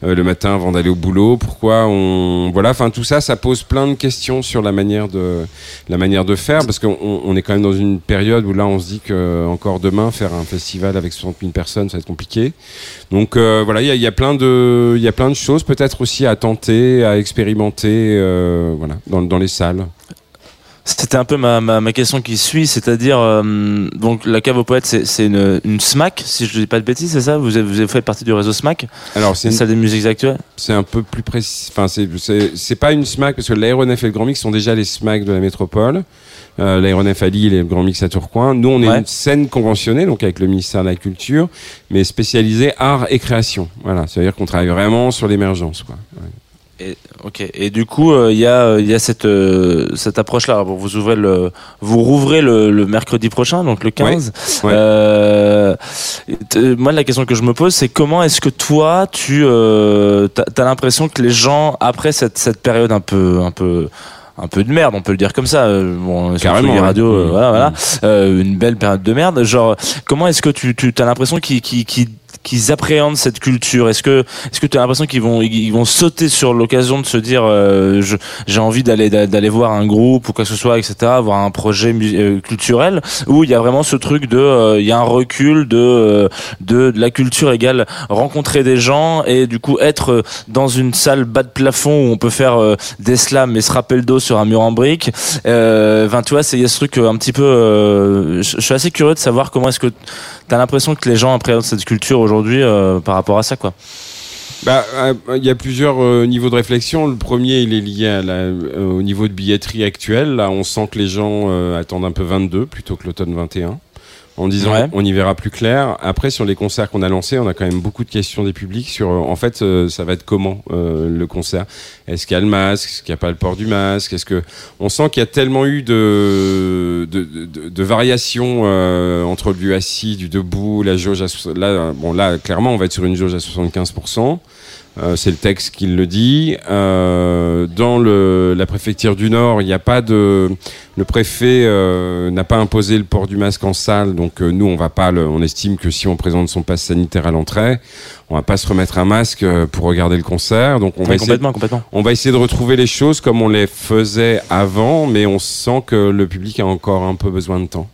euh, le matin avant d'aller au boulot, pourquoi on voilà, enfin tout ça, ça pose plein de questions sur la manière de la manière de faire parce qu'on on- est quand même dans une période où là on se dit que encore demain faire un festival avec 60 000 personnes ça va être compliqué. Donc euh, voilà, il y a, y a plein de il y a plein de choses peut-être aussi à tenter, à expérimenter, euh, voilà, dans, dans les salles. C'était un peu ma, ma, ma question qui suit, c'est-à-dire euh, donc la cave aux poètes, c'est une, une SMAC, si je ne dis pas de bêtises, c'est ça? Vous avez, vous avez fait partie du réseau SMAC, Alors c'est une- salle des musiques actuelles? c'est un peu plus précis. Enfin, c'est- c'est c'est pas une SMAC parce que l'aéronef et le Grand Mix sont déjà les SMAC de la métropole. Euh, l'aéronef à Lille et le Grand Mix à Tourcoing. Nous, on est Ouais. une scène conventionnée, donc avec le ministère de la Culture, mais spécialisée art et création. Voilà, c'est-à-dire qu'on travaille vraiment sur l'émergence. quoi. Ouais. Et, ok. Et du coup, euh, il y a, euh, il y a cette, euh, cette approche-là. Bon, vous ouvrez le, vous rouvrez le, le mercredi prochain, donc le 15. Ouais. Euh, et t- moi, la question que je me pose, c'est comment est-ce que toi, tu, euh, t'as, t'as l'impression que les gens, après cette, cette période un peu, un peu, un peu de merde, on peut le dire comme ça. euh, Bon, Carrément, les ouais. radios, euh, Mmh. voilà, voilà. Mmh. Euh, une belle période de merde. Genre, comment est-ce que tu, tu as l'impression qu'ils, qu'ils- qu'ils appréhendent cette culture Est-ce que, est-ce que tu as l'impression qu'ils vont, ils vont sauter sur l'occasion de se dire, euh, j'ai envie d'aller, d'aller voir un groupe ou quoi que ce soit, etc., voir un projet euh, culturel, ou il y a vraiment ce truc de, euh, il y a un recul de, euh, de, de la culture égale rencontrer des gens et du coup être dans une salle bas de plafond où on peut faire des slams et se rappeler le dos sur un mur en briques. Enfin, tu vois, c'est il y a ce truc un petit peu. je suis assez curieux de savoir comment est-ce que t'as l'impression que les gens appréhendent cette culture aujourd'hui euh, par rapport à ça, quoi. Bah, euh, il y a plusieurs euh, niveaux de réflexion. Le premier, il est lié au niveau de billetterie actuel. Là, on sent que les gens attendent un peu 22 plutôt que l'automne 21. En disant, Ouais. on y verra plus clair. Après, sur les concerts qu'on a lancés, on a quand même beaucoup de questions des publics sur, euh, en fait, euh, ça va être comment euh, le concert? Est-ce qu'il y a le masque? Est-ce qu'il n'y a pas le port du masque? Est-ce que on sent qu'il y a tellement eu de de, de, de variations euh, entre du assis, du debout, la jauge à là, bon là, clairement, on va être sur une jauge à 75 euh, c'est le texte qui le dit. Euh, dans le, la préfecture du Nord, il n'y a pas de. Le préfet euh, n'a pas imposé le port du masque en salle, donc euh, nous, on va pas. Le, on estime que si on présente son passe sanitaire à l'entrée, on va pas se remettre un masque euh, pour regarder le concert. Donc on va Ouais, essayer complètement, complètement. on va essayer de retrouver les choses comme on les faisait avant, mais on sent que le public a encore un peu besoin de temps.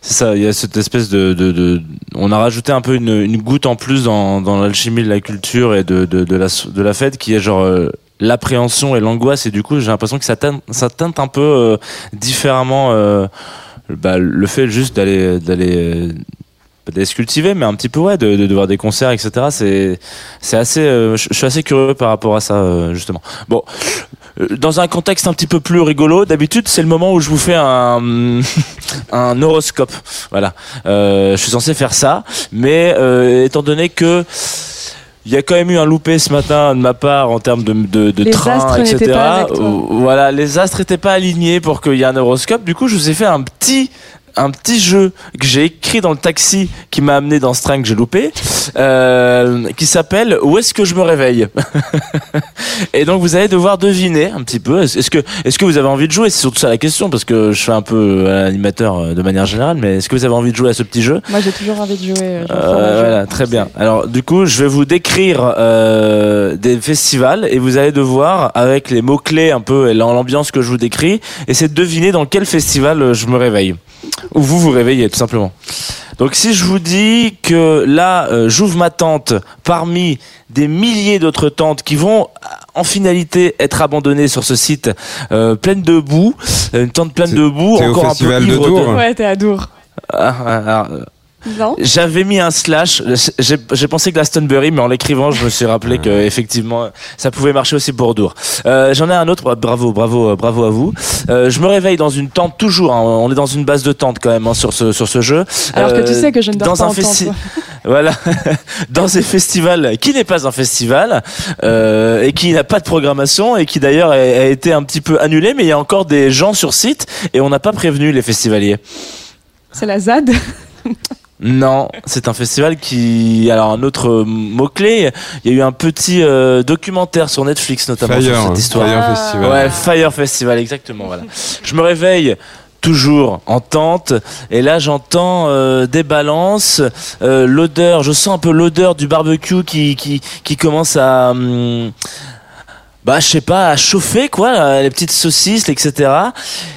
C'est ça, il y a cette espèce de, on a rajouté un peu une, goutte en plus dans, l'alchimie de la culture et de, de, la, de la fête qui est genre euh, l'appréhension et l'angoisse. Et du coup j'ai l'impression que ça teinte, ça teinte un peu euh, différemment euh, bah, le fait juste d'aller d'aller d'aller se cultiver mais un petit peu ouais de, de, voir des concerts etc c'est c'est assez je suis assez curieux par rapport à ça justement. Bon dans un contexte un petit peu plus rigolo d'habitude c'est le moment où je vous fais un un horoscope voilà euh, je suis censé faire ça mais euh, étant donné que il y a quand même eu un loupé ce matin de ma part en termes de, de, train, etc. n'étaient pas avec toi. Euh, Voilà, les astres n'étaient pas alignés pour qu'il y ait un horoscope. Du coup, je vous ai fait un petit un petit jeu que j'ai écrit dans le taxi qui m'a amené dans ce train que j'ai loupé, euh, qui s'appelle Où est-ce que je me réveille? Et donc vous allez devoir deviner un petit peu. Est-ce que est-ce que vous avez envie de jouer? C'est surtout ça la question parce que je fais un peu euh, animateur euh, de manière générale, mais est-ce que vous avez envie de jouer à ce petit jeu? Moi, j'ai toujours envie de jouer. euh, voilà, très bien. Alors, du coup, je vais vous décrire euh, des festivals et vous allez devoir, avec les mots-clés un peu et l'ambiance que je vous décris, essayer de deviner dans quel festival je me réveille. Ou vous vous réveillez, tout simplement. Donc si je vous dis que là, euh, j'ouvre ma tente parmi des milliers d'autres tentes qui vont en finalité être abandonnées sur ce site euh, pleine de boue, une tente pleine de boue, encore un peu festival de ivre Dour Ouais, t'es à Dour. Ah, ah, ah, Non J'avais mis un slash. J'ai j'ai pensé Glastonbury, mais en l'écrivant, je me suis rappelé que effectivement, ça pouvait marcher aussi pour Dour. Euh, J'en ai un autre. Bravo, bravo, euh, bravo à vous. Euh, je me réveille dans une tente toujours. hein, on est dans une base de tente quand même hein, sur ce sur ce jeu. Alors que Euh, tu sais que je ne dors dans pas un en tente. Voilà, dans un festival qui n'est pas un festival euh, et qui n'a pas de programmation et qui d'ailleurs a, a été un petit peu annulé, mais il y a encore des gens sur site et on n'a pas prévenu les festivaliers. C'est la ZAD. Non, c'est un festival qui. Alors, un autre euh, mot-clé, il y a eu un petit euh, documentaire sur Netflix, notamment Fire, sur hein, cette histoire. Fire Ah. Festival. Ouais, Fire Festival, exactement. Voilà. Je me réveille toujours en tente et là j'entends euh, des balances euh, l'odeur je sens un peu l'odeur du barbecue qui qui qui commence à hum, bah je sais pas à chauffer quoi là, les petites saucisses etc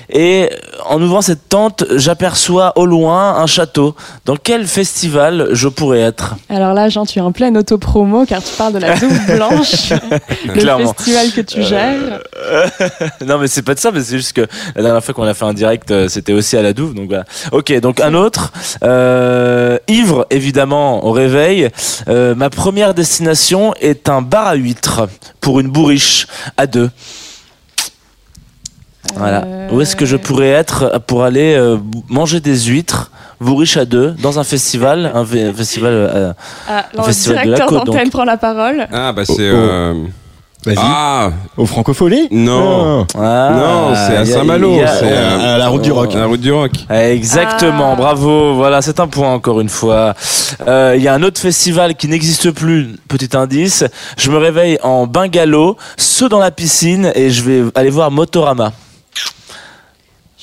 et en ouvrant cette tente j'aperçois au loin un château. Dans quel festival je pourrais être Alors là, Jean, tu es en pleine auto-promo car tu parles de la Douve Blanche, le Clairement. festival que tu gères. non mais c'est pas de ça mais c'est juste que la dernière fois qu'on a fait un direct euh, c'était aussi à la douve donc voilà. Ok donc un autre. Euh, ivre évidemment au réveil. Euh, ma première destination est un bar à huîtres pour une bourriche à deux voilà Euh, où est-ce que je pourrais être pour aller euh, manger des huîtres bourriche à deux dans un festival un fe- festival euh, Ah, un le festival de la directeur Côte, d'antenne donc. prend la parole. Ah, bah c'est. Oh, oh. Euh, Vas-y. Ah Au Francophonie Non. ah, Non, c'est à Saint-Malo, c'est à- à la route du rock. La route du rock. Exactement, Ah. bravo. Voilà, c'est un point encore une fois. Euh, Il y a un autre festival qui n'existe plus. Petit indice. Je me réveille en bungalow, saut dans la piscine et je vais aller voir Motorama.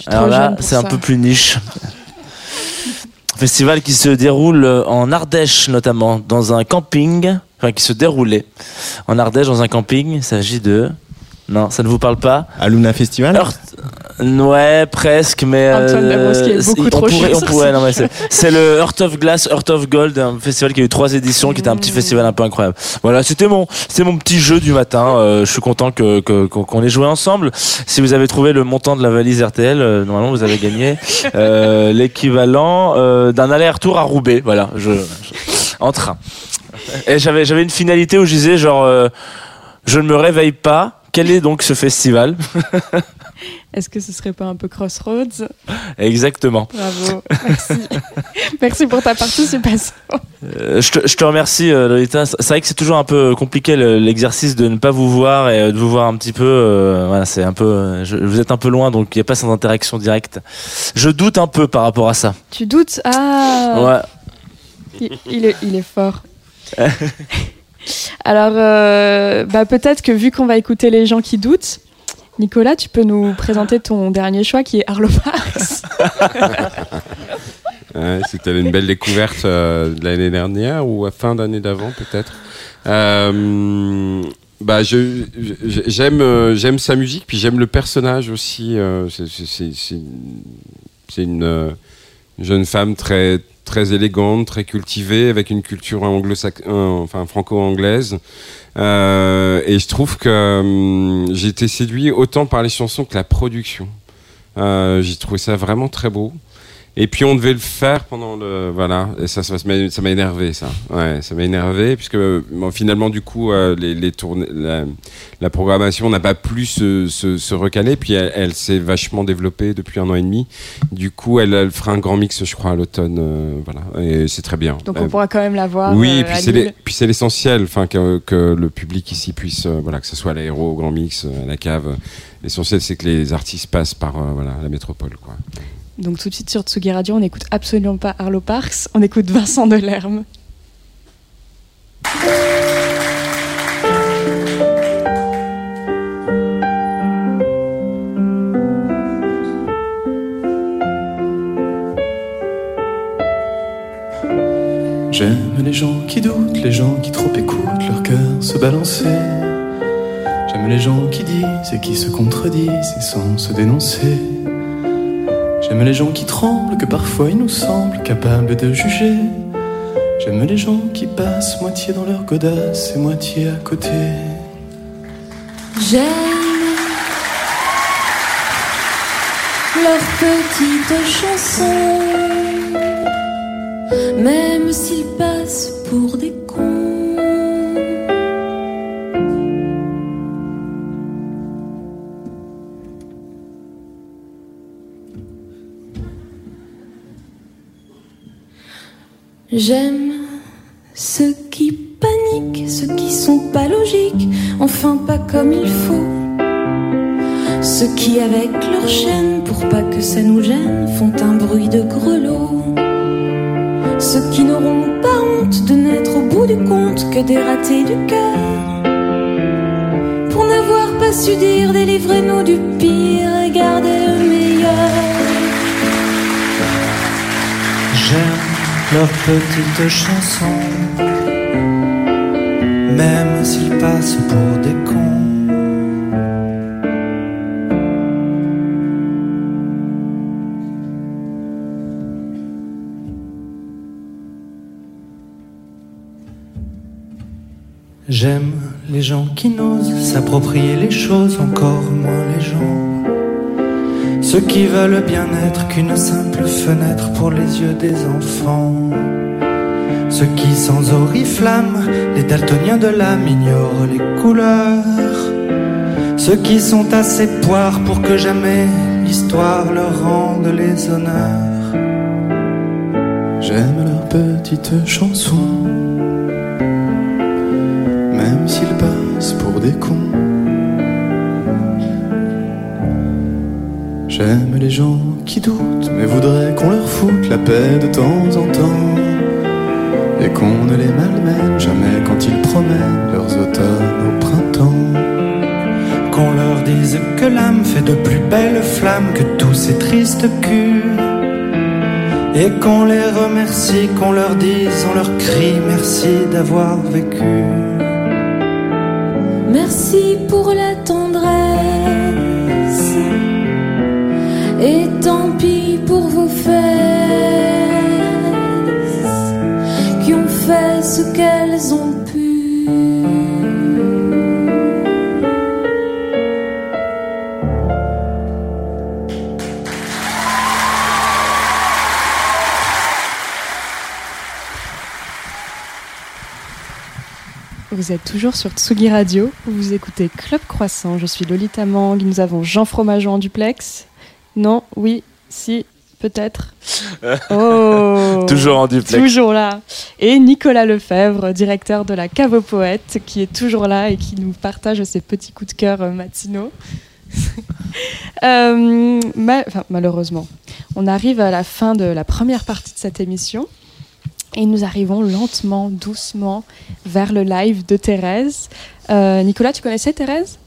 Alors là, c'est un peu plus niche. Festival qui se déroule en Ardèche notamment, dans un camping, enfin qui se déroulait en Ardèche dans un camping. Il s'agit de non, ça ne vous parle pas. À Luna Festival Alors, ouais, presque, mais Antoine est beaucoup on trop pourrait, on non, mais c'est, c'est le Heart of Glass, Heart of Gold, un festival qui a eu trois éditions, qui était un petit Mmh. festival un peu incroyable. Voilà, c'était mon, c'était mon petit jeu du matin. Euh, je suis content que, que- qu'on, qu'on ait joué ensemble. Si vous avez trouvé le montant de la valise RTL, euh, normalement vous avez gagné euh, l'équivalent euh, d'un aller-retour à Roubaix. Voilà, je, je- en train. Et j'avais, j'avais une finalité où je disais genre, euh, je ne me réveille pas. Quel est donc ce festival? Est-ce que ce serait pas un peu Crossroads? Exactement. Bravo, merci. merci pour ta participation. Euh, je, te, je te remercie, euh, Lolita. C'est vrai que c'est toujours un peu compliqué le- l'exercice de ne pas vous voir et euh, de vous voir un petit peu. euh, voilà, c'est un peu. je- vous êtes un peu loin, donc il n'y a pas cette interaction directe. Je doute un peu par rapport à ça. Tu doutes? Ah Ouais. il, il est, il est fort. Alors, euh, bah, peut-être que vu qu'on va écouter les gens qui doutent, Nicolas, tu peux nous présenter ton dernier choix qui est Arlo Parks. Ouais, C'était une belle découverte euh, de l'année dernière ou à fin d'année d'avant peut-être. Euh, bah j'aime j'aime sa musique puis j'aime le personnage aussi. c'est- une- jeune femme très très élégante, très cultivée avec une culture anglo enfin franco-anglaise. Euh, et je trouve que hum, j'ai été séduit autant par les chansons que la production. Euh, j'ai trouvé ça vraiment très beau. Et puis on devait le faire pendant le voilà et ça ça m'a ça m'a énervé ça ouais ça m'a énervé puisque bon, finalement du coup euh, les, les tournées la, la programmation n'a pas pu se, se, se recaler puis elle, elle s'est vachement développée depuis un an et demi du coup elle, elle fera un grand mix je crois à l'automne euh, voilà et c'est très bien Donc Euh, on pourra quand même la voir. oui, et puis c'est les- puis c'est l'essentiel, enfin que, que le public ici puisse, voilà, que ce soit à l'aéro, au grand mix, à la cave. L'essentiel, c'est que les artistes passent par voilà la métropole, quoi. Donc tout de suite sur Tsugi Radio, on n'écoute absolument pas Arlo Parks, on écoute Vincent Delerme. J'aime les gens qui doutent, les gens qui trop écoutent leur cœur se balancer. J'aime les gens qui disent et qui se contredisent et sans se dénoncer. J'aime les gens qui tremblent, que parfois ils nous semblent capables de juger. J'aime les gens qui passent moitié dans leur godasse et moitié à côté. J'aime leurs petites chansons, même s'ils passent pour des J'aime ceux qui paniquent, ceux qui sont pas logiques, enfin pas comme il faut. Ceux qui, avec leur chaîne, pour pas que ça nous gêne, font un bruit de grelot. Ceux qui n'auront pas honte de n'être au bout du compte que des ratés du cœur. Pour n'avoir pas su dire, délivrez-nous du pire et gardez le meilleur. Leurs petites chansons, même s'ils passent pour des cons. J'aime les gens qui n'osent s'approprier les choses, encore moins les gens. Ceux qui veulent bien être qu'une simple fenêtre pour les yeux des enfants. Ceux qui sans oriflamme, les daltoniens de l'âme ignorent les couleurs. Ceux qui sont assez poires pour que jamais l'histoire leur rende les honneurs. J'aime leurs petites chansons, même s'ils passent pour des cons. J'aime les gens qui doutent, mais voudraient qu'on leur foute la paix de temps en temps. Et qu'on ne les malmène jamais quand ils promènent leurs automnes au printemps. Qu'on leur dise que l'âme fait de plus belles flammes que tous ces tristes culs. Et qu'on les remercie, qu'on leur dise, on leur crie merci d'avoir vécu. Merci pour la Et tant pis pour vos fesses qui ont fait ce qu'elles ont pu. Vous êtes toujours sur Tsugi Radio, vous écoutez Club Croissant, je suis Lolita Mang, nous avons Jean Fromageau en duplex. Non, oui, si, peut-être. Oh Toujours en duplex. Toujours là. Et Nicolas Lefebvre, directeur de la Cave aux Poètes, qui est toujours là et qui nous partage ses petits coups de cœur euh, matinaux. Euh, ma- enfin, malheureusement, on arrive à la fin de la première partie de cette émission et nous arrivons lentement, doucement vers le live de Thérèse. Euh, Nicolas, tu connaissais Thérèse?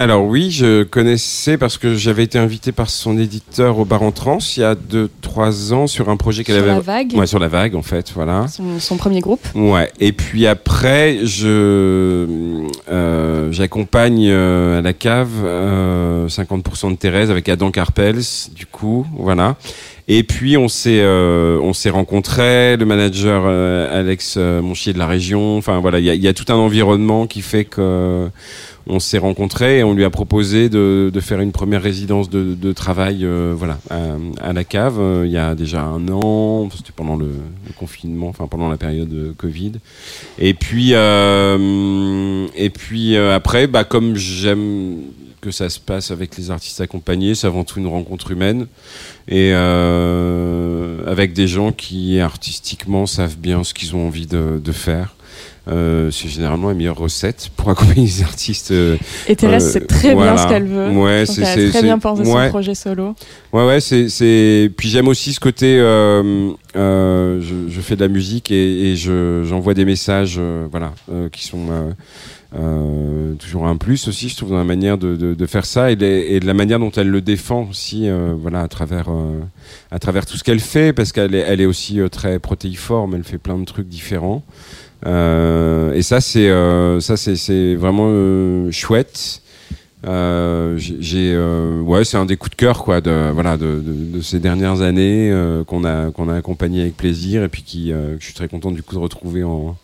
Alors oui, je connaissais parce que j'avais été invité par son éditeur au Bar en Trans il y a 2-3 ans sur un projet qu'elle Sur avait... la vague, Ouais, sur la vague en fait, voilà. son, son premier groupe. Ouais. Et puis après, je euh, j'accompagne euh, à la cave euh, 50% de Thérèse avec Adam Carpels, du coup, voilà. Et puis on s'est euh, on s'est rencontrés, le manager euh, Alex euh, Monchier de la région. Enfin voilà, il y a, y a tout un environnement qui fait que on s'est rencontrés et on lui a proposé de, faire une première résidence de, travail euh, voilà à, la cave euh, il y a déjà un an c'était pendant le, confinement enfin pendant la période de Covid. Et puis euh, et puis euh, après bah comme j'aime que ça se passe avec les artistes accompagnés c'est avant tout une rencontre humaine. Et euh, avec des gens qui artistiquement savent bien ce qu'ils ont envie de faire euh, c'est généralement la meilleure recette pour accompagner les artistes. euh, Et Thérèse Euh, sait très voilà. bien ce qu'elle veut. Ouais, c'est- qu'elle a c'est- très bien c'est- pensé ouais. son projet solo. Ouais, ouais, c'est, c'est. Puis j'aime aussi ce côté. je, je fais de la musique et, et je, j'envoie des messages, voilà, qui sont euh, toujours un plus aussi, je trouve, dans la manière de, de, de faire ça et, de la manière dont elle le défend aussi, euh, voilà, à travers, euh, à travers tout ce qu'elle fait, parce qu'elle est, elle est aussi très protéiforme, elle fait plein de trucs différents. Euh, et ça, c'est, euh, ça, c'est, vraiment euh, chouette. Euh, j'ai, euh, ouais, c'est un des coups de cœur, quoi, de voilà, de, de, de ces dernières années euh, qu'on a qu'on a accompagné avec plaisir et puis qui, que je suis très content du coup de retrouver en.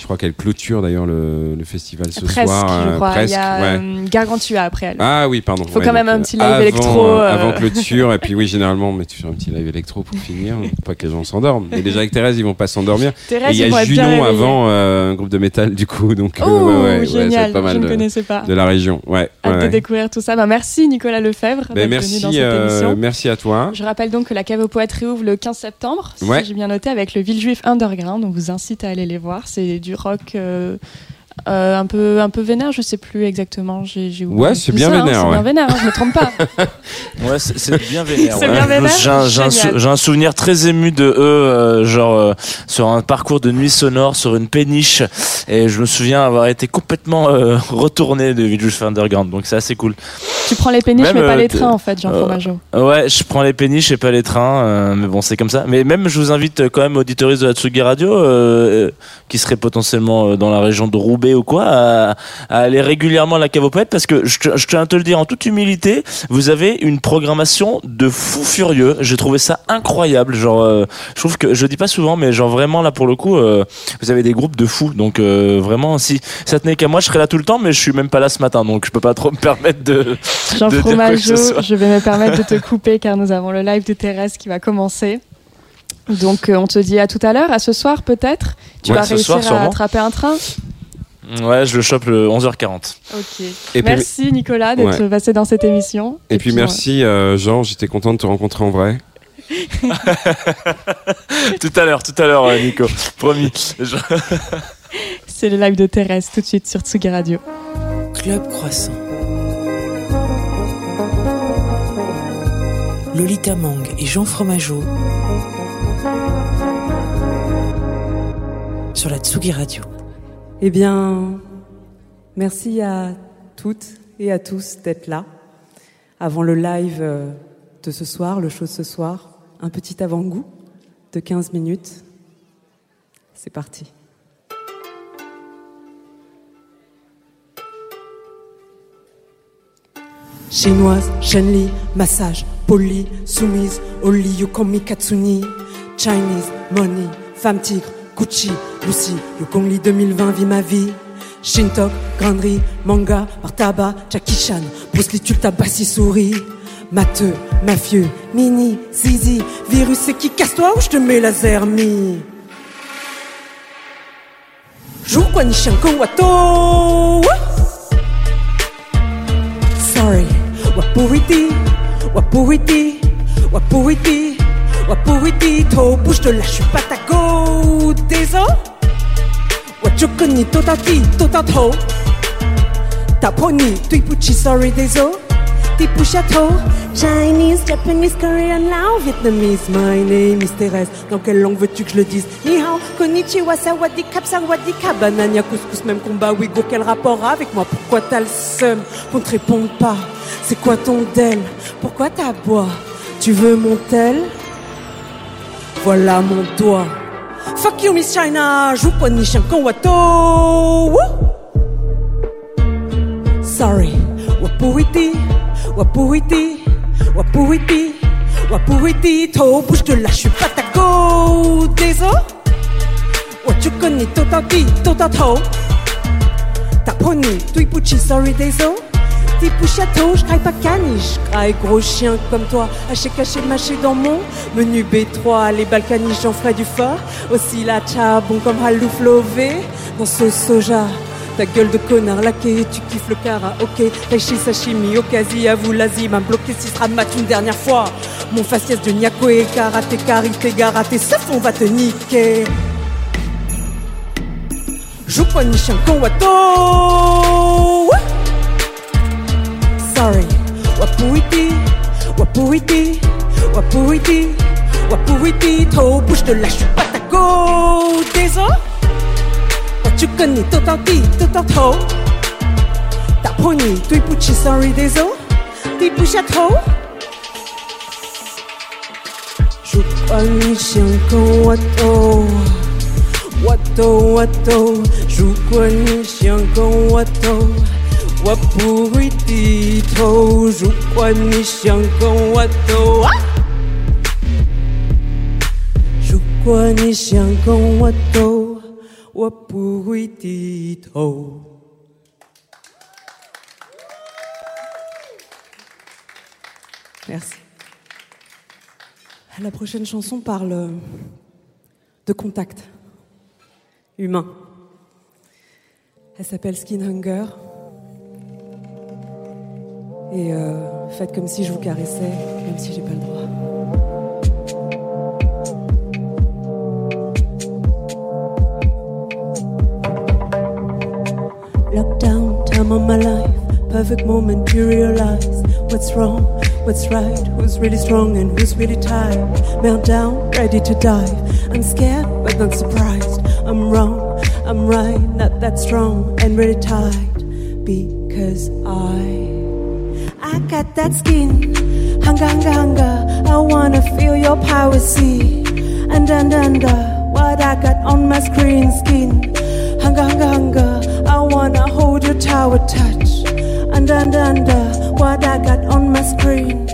Je crois qu'elle clôture d'ailleurs le, le festival ce presque, soir. je euh, crois. presque, Il y a ouais. euh, Gargantua après elle. Ah oui, pardon. Faut ouais, quand même un euh, petit live avant, électro, euh, euh. Avant clôture, et puis oui, généralement, on met toujours un petit live électro pour finir, pas que les gens s'endorment. Mais déjà avec Thérèse, ils vont pas s'endormir. Thérèse, il y a Junon avant, euh, un groupe de métal du coup, donc euh, Oh, ouais, ouais, ouais, génial, pas mal je ne connaissais pas. de la région. Ouais, Hâte ouais, de ouais. découvrir tout ça. Bah, merci Nicolas Lefebvre Ben, merci, dans cette euh, merci à toi. Je rappelle donc que la cave aux poètes réouvre le 15 septembre, si Ouais. j'ai bien noté, avec le Villejuif Underground. On vous incite à aller les voir. C'est du rock euh, un, peu, un peu vénère, je sais plus exactement. J'ai. Ouais, c'est bien hein, vénère, ouais. bien vénère, hein, je me trompe pas. Ouais, c'est bien vénère. Ouais. J'ai un, j'ai un souvenir très ému de eux, euh, genre euh, sur un parcours de nuit sonore, sur une péniche, et je me souviens avoir été complètement euh, retourné de Village Underground, donc c'est assez cool. tu prends les péniches, Même, mais pas euh, les trains, en fait, Jean euh, Fromageau. Ouais, je prends les péniches et pas les trains, euh, mais bon, c'est comme ça. Mais même, je vous invite quand même, auditoristes de la Tsugi Radio, qui seraient potentiellement euh, dans la région de Roubaix ou quoi, à, à aller régulièrement à la cave aux poètes, parce que je, tiens à te le dire en toute humilité, vous avez une programmation de fou furieux. J'ai trouvé ça incroyable. Genre, euh, je trouve que je dis pas souvent, mais genre vraiment là pour le coup, euh, vous avez des groupes de fous. Donc euh, vraiment, si ça tenait qu'à moi, je serais là tout le temps, mais je suis même pas là ce matin, donc je peux pas trop me permettre de. Jean de Fromageau, je vais me permettre de te couper car nous avons le live de Thérèse qui va commencer. Donc euh, on te dit à tout à l'heure, à ce soir peut-être. Tu Ouais, vas réussir soir, à attraper un train? Ouais, je le chope le 11h40. Ok. Et puis, Merci Nicolas d'être Ouais. passé dans cette émission. et puis merci euh, Jean, j'étais content de te rencontrer en vrai. tout à l'heure, tout à l'heure, euh, Nico. Promis. Je- C'est le live de Thérèse tout de suite sur Tsugi Radio. Club Croissant. Lolita Mang et Jean Fromageau sur la Tsugi Radio. Eh bien, merci à toutes et à tous d'être là. Avant le live euh, de ce soir, le show de ce soir, un petit avant-goût de 15 minutes. C'est parti. Chinoise, Shenli, massage, poli, soumise, Oli, Yukomi, Katsuni, Chinese, money, femme tigre, Gucci, Lucy, Yukongli 2020, vie ma vie. Shintok, grainerie, manga, par tabac, Jackie Chan, Bruce Lee, tabassis, souris. Matheux, mafieux, mini, zizi, virus, c'est qui casse-toi ou je te mets laser, mi. Joue quoi, ni wato. Sorry, wapuriti, wapuriti, wapuriti, wapuriti, to bouge de là, pas ta go, désolé. Wachukuni, totati, totato. Taponi, tuipuchi, sorry, désolé. Tipuchato, Chinese, Japanese, Korean, Lao, Vietnamese. My name is Thérèse. Dans quelle langue veux-tu que je le dise? Ni hao, konnichiwa, sawadikap, sawadikap. Banania, couscous, même combat. Ouïghour, quel rapport avec moi? Pourquoi t'as le seum qu'on te réponde pas? C'est quoi ton del? Pourquoi t'aboies? Tu veux mon tel? Voilà mon doigt. Fuck you, Miss China. Joue pas ni chien con wato. Woo! Sorry. Wapuiti, wapuiti, wapuiti, wapuiti. To bouge de là, je suis pas ta go. Désolé. Wachukoni, totati, totato. Taponi, tuipuchi, sorry, désolé. Tipu château, je pas caniche, je gros chien comme toi, haché caché mâché dans mon menu B3, les balkaniches j'en ferai du fort, aussi la cha bon comme halouf lové, dans sauce soja, ta gueule de connard laqué, tu kiffes le karaoké, Taichi sashimi, okasi, avoue l'Asie, m'a bloqué si sera mat une dernière fois, mon faciès de Nyako et karaté, karité, garaté, sauf on va te niquer. Joue pas chien con wato. Ouais. Sorry. Wapuiti, wapuiti, wapuiti, wapuiti. To bouge de là, je suis pas ta go. Désolé. Tu connais totati, totato. Ta pony, tuipuchi, sorry, désolé. Tipucha trop. Joue pas ni chien con wato. Wato, wato, joue quoi ni chien con wato. 我 不会低头。如果你想跟我斗，啊如果你想跟我斗，我不会低头。 Merci. La prochaine chanson parle de contact humain. Elle s'appelle Skin Hunger. Et euh, faites comme si je vous caressais, même si j'ai pas le droit. Lockdown, time of my life, perfect moment to realize what's wrong, what's right, who's really strong and who's really tired. Meltdown, ready to dive. I'm scared, but not surprised. I'm wrong, I'm right, not that strong and really tired Because I, That skin, hunger, hunger, hunger. I wanna feel your power, see, and under, under uh, what I got on my screen, skin, hunger, hunger, hunger. I wanna hold your tower, touch, And under, under uh, what I got on my screen.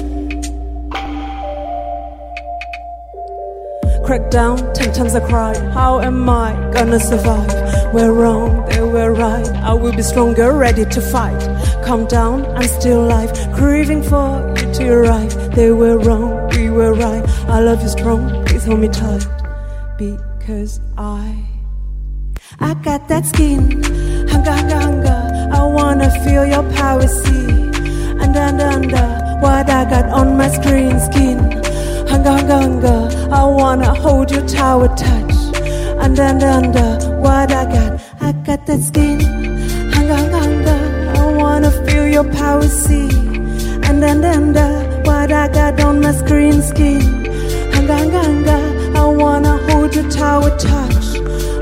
Crack down, ten times I cried. How am I gonna survive? We're wrong, they were right. I will be stronger, ready to fight. Calm down, I'm still alive, craving for you to arrive. They were wrong, we were right. I love you strong, please hold me tight. Because I, I got that skin, hunger, hunger. I wanna feel your power, see. Under, under, under what I got on my screen, skin. Hunger, hunger, hunger. I wanna hold your tower, touch. Under, under, under what I got. I got that skin. Hunger, hunger, hunger. I wanna feel your power, see. Under, under, under what I got on my screen, skin. Hunger, hunger, hunger. I wanna hold your tower, touch.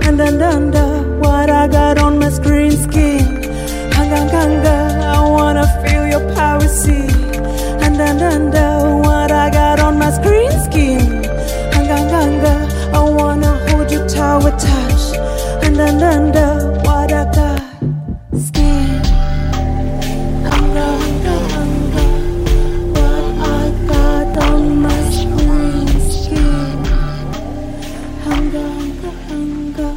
Under, under, under what I got on my screen, skin. Hunger, hunger, hunger. I wanna feel your power, see. And under, under what I got on my screen skin. Hunger, hunger, hunger. I wanna hold your tower, touch. Uh, And under, what I got, skin. Hunger, hunger, hunger. What I got on my. Hunger, hunger, hunger.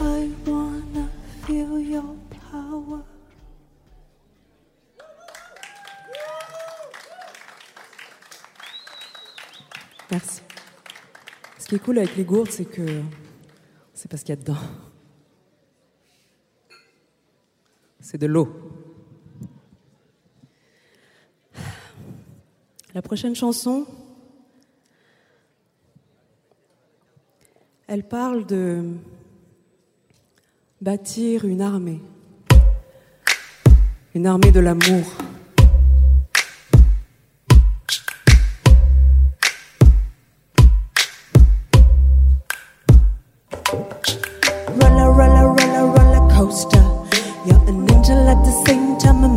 I wanna feel your power. Merci. Cool avec les gourdes, c'est que c'est pas ce qu'il y a dedans. C'est de l'eau. La prochaine chanson, elle parle de bâtir une armée. Une armée de l'amour.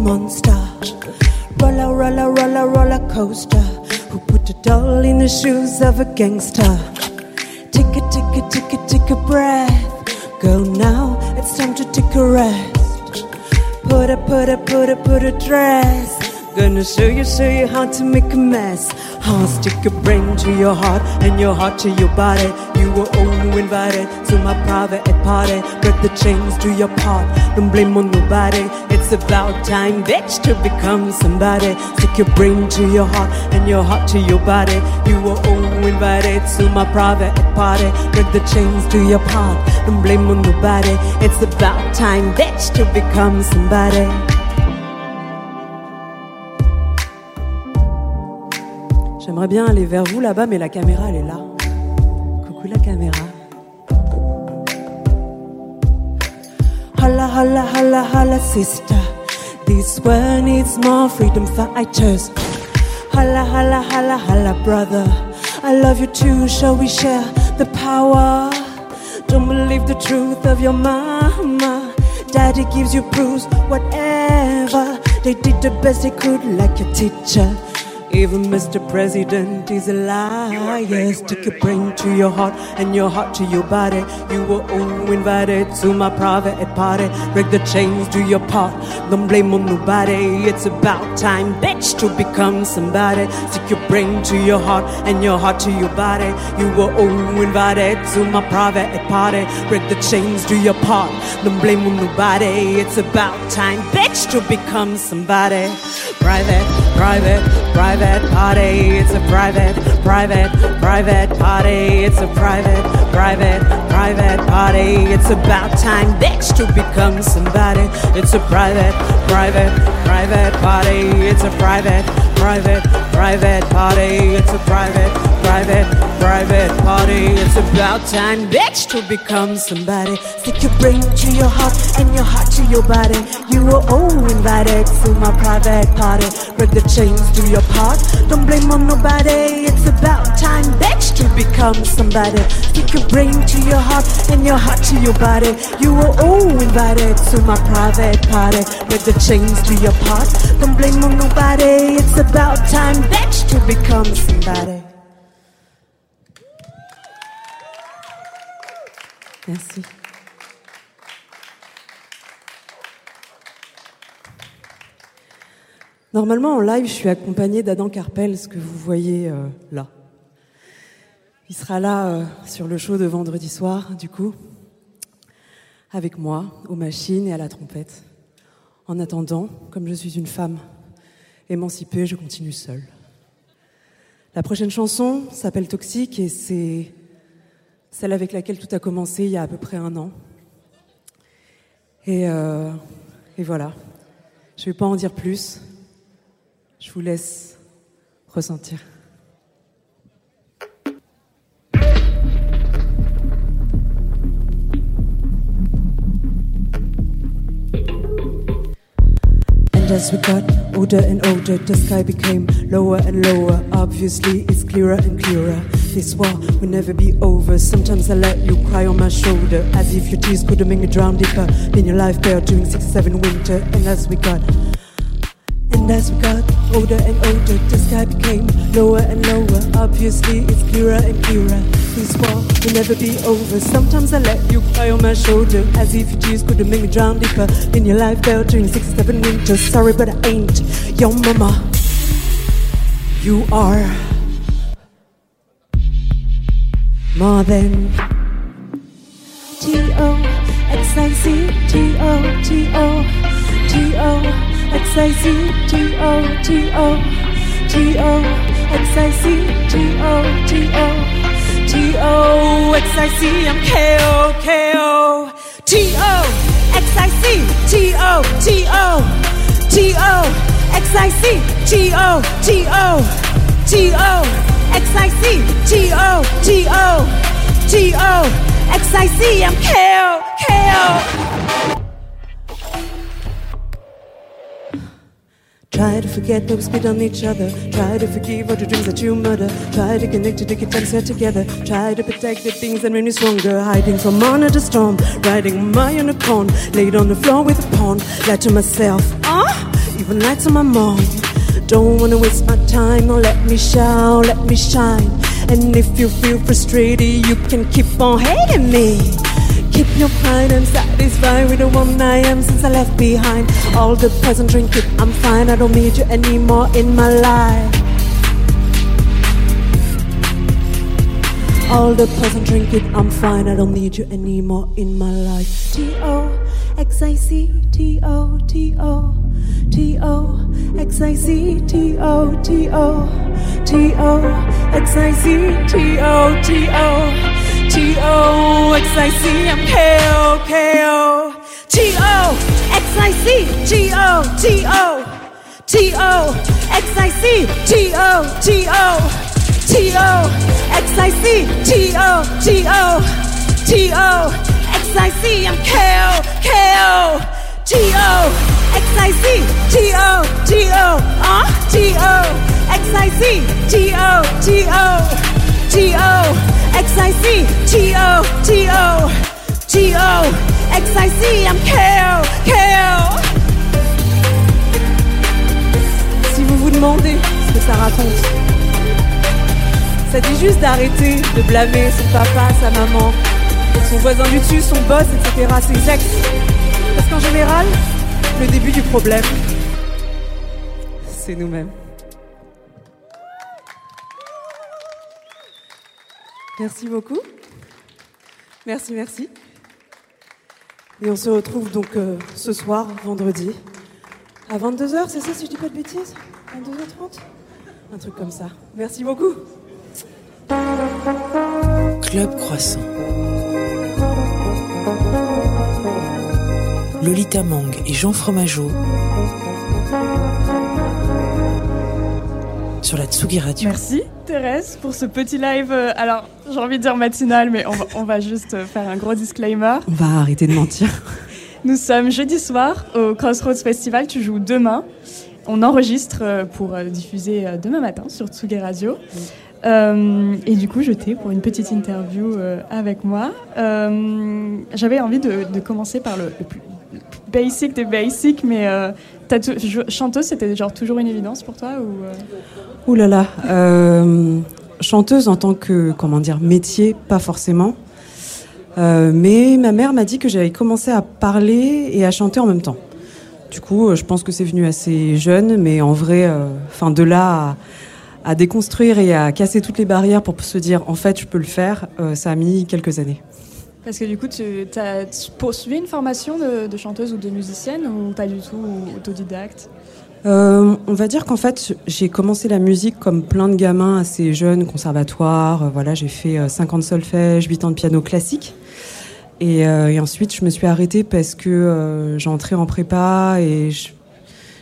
Monster. Roller, roller, roller, roller coaster. Who put a doll in the shoes of a gangster? Take a, take a, take a, take a breath. Go now, it's time to take a rest. Put a, put a, put a, put a dress. Gonna show you, show you how to make a mess. Stick a brain to your heart and your heart to your body. You were only invited to my private party. Break the chains, do your part. Don't blame on nobody. It's about time, bitch, to become somebody. Stick your brain to your heart and your heart to your body. You were only invited to my private party. Break the chains, do your part. Don't blame on nobody. It's about time, bitch, to become somebody. J'aimerais bien aller vers vous là-bas, mais la caméra, elle est là. Coucou la caméra. Holla, holla, holla, holla, sister. This world needs more freedom fighters. Holla, holla, holla, holla, brother. I love you too, shall we share the power? Don't believe the truth of your mama. Daddy gives you proofs, whatever. They did the best they could, like a teacher. Even Mr. President is a liar. Yes, your brain to your heart and your heart to your body. You were all invited to my private party. Break the chains, do your part. Don't blame on nobody. It's about time, bitch, to become somebody. Stick your brain to your heart and your heart to your body. You were all invited to my private party. Break the chains, do your part. Don't blame on nobody. It's about time, bitch, to become somebody. Private, private, private party. It's a private, private, private party. It's a private, private, private party. It's about time, bitch, to become somebody. It's a private, private, private party. It's a private, private, private party. It's a private, private, private party. It's about time, bitch, to become somebody. Stick your brain to your heart and your heart to your body. You were all invited to my private party. Break the chains, do your part. Don't blame on nobody. It's about time, bitch, to become somebody. Stick your brain to your heart and your heart to your body. You were all invited to my private party. Break the chains, do your part. Don't blame on nobody. It's about time, bitch, to become somebody. Merci. Normalement, en live, je suis accompagnée d'Adam Carpel, ce que vous voyez euh, là. Il sera là euh, sur le show de vendredi soir, du coup, avec moi, aux machines et à la trompette. En attendant, comme je suis une femme émancipée, je continue seule. La prochaine chanson s'appelle Toxique et c'est celle avec laquelle tout a commencé il y a à peu près un an. Et, euh, et voilà. Je ne vais pas en dire plus. Je vous laisse ressentir. And as we got older and older, the sky became lower and lower. Obviously, it's clearer and clearer. This war will never be over. Sometimes I let you cry on my shoulder, as if your tears could have made me drown deeper in your life belt during six, seven winter. And as we got and as we got older and older, the sky became lower and lower. Obviously, it's clearer and clearer. This war will never be over. Sometimes I let you cry on my shoulder, as if your tears could made me drown deeper in your life belt during six, seven winters. Sorry, but I ain't your mama. You are more than T O X I C T O T O T O X I C T O T O. T O X I C T O T O. T O X I C I'm K O K O. T O X I C T O T O. T O X I C T O T O. T O X I C T O T O. T O X I C I'm K O K O Try to forget that we spit on each other. Try to forgive all the dreams that you murder. Try to connect to the good times we're together. Try to protect the things that made me stronger. Hiding from under the storm. Riding my unicorn. Laid on the floor with a pawn. Lied to myself. Ah, even lied to my mom. Don't wanna waste my time. Now let me shout, let me shine. And if you feel frustrated, you can keep on hating me. Keep your pride, I'm satisfied with the one I am since I left behind. All the poison it, I'm fine. I don't need you anymore in my life. All the poison it, I'm fine. I don't need you anymore in my life. T O X I C T O T O T O X I C T O T O T O X I C T O T O T O X I C I'm K O K O T O X I C T O T O T O X I C T O T O T O X I C T O T O T O X I C I'm K O K O T O X I C T O T O uh T O X I C T O T O T O X I C T O T O T O X I C I'm K O K O Si vous vous demandez ce que ça raconte. Ça dit juste d'arrêter de blâmer son papa, sa maman, son voisin du dessus, son boss, etc., ses ex. Parce qu'en général, le début du problème, c'est nous-mêmes. Merci beaucoup. Merci, merci. Et on se retrouve donc euh, ce soir, vendredi, à 22h, c'est ça si je dis pas de bêtises? 22h30 Un truc comme ça. Merci beaucoup. Club Croissant. Lolita Mang et Jean Fromageau sur la Tsugi Radio. Merci Thérèse pour ce petit live. euh, Alors, j'ai envie de dire matinal, mais on va, on va juste euh, faire un gros disclaimer. On va arrêter de mentir. Nous sommes jeudi soir au Crossroads Festival. Tu joues demain. On enregistre euh, pour diffuser demain matin sur Tsugi Radio. Euh, et du coup, je t'ai pour une petite interview euh, avec moi. Euh, J'avais envie de, de commencer par le plus basic des basics, mais chanteuse, c'était genre toujours une évidence pour toi ou euh, Ouh là là. euh, chanteuse en tant que, comment dire, métier, pas forcément. Euh, mais ma mère m'a dit que j'avais commencé à parler et à chanter en même temps. Du coup, je pense que c'est venu assez jeune, mais en vrai, enfin de là à, à déconstruire et à casser toutes les barrières pour se dire en fait je peux le faire, ça a mis quelques années. Parce que du coup, tu as poursuivi une formation de, chanteuse ou de musicienne ou pas du tout, ou autodidacte? Euh, on va dire qu'en fait, j'ai commencé la musique comme plein de gamins assez jeunes, conservatoire. euh, voilà, j'ai fait euh, 5 ans de solfège, 8 ans de piano classique. Et, euh, et ensuite, je me suis arrêtée parce que euh, j'entrais en prépa et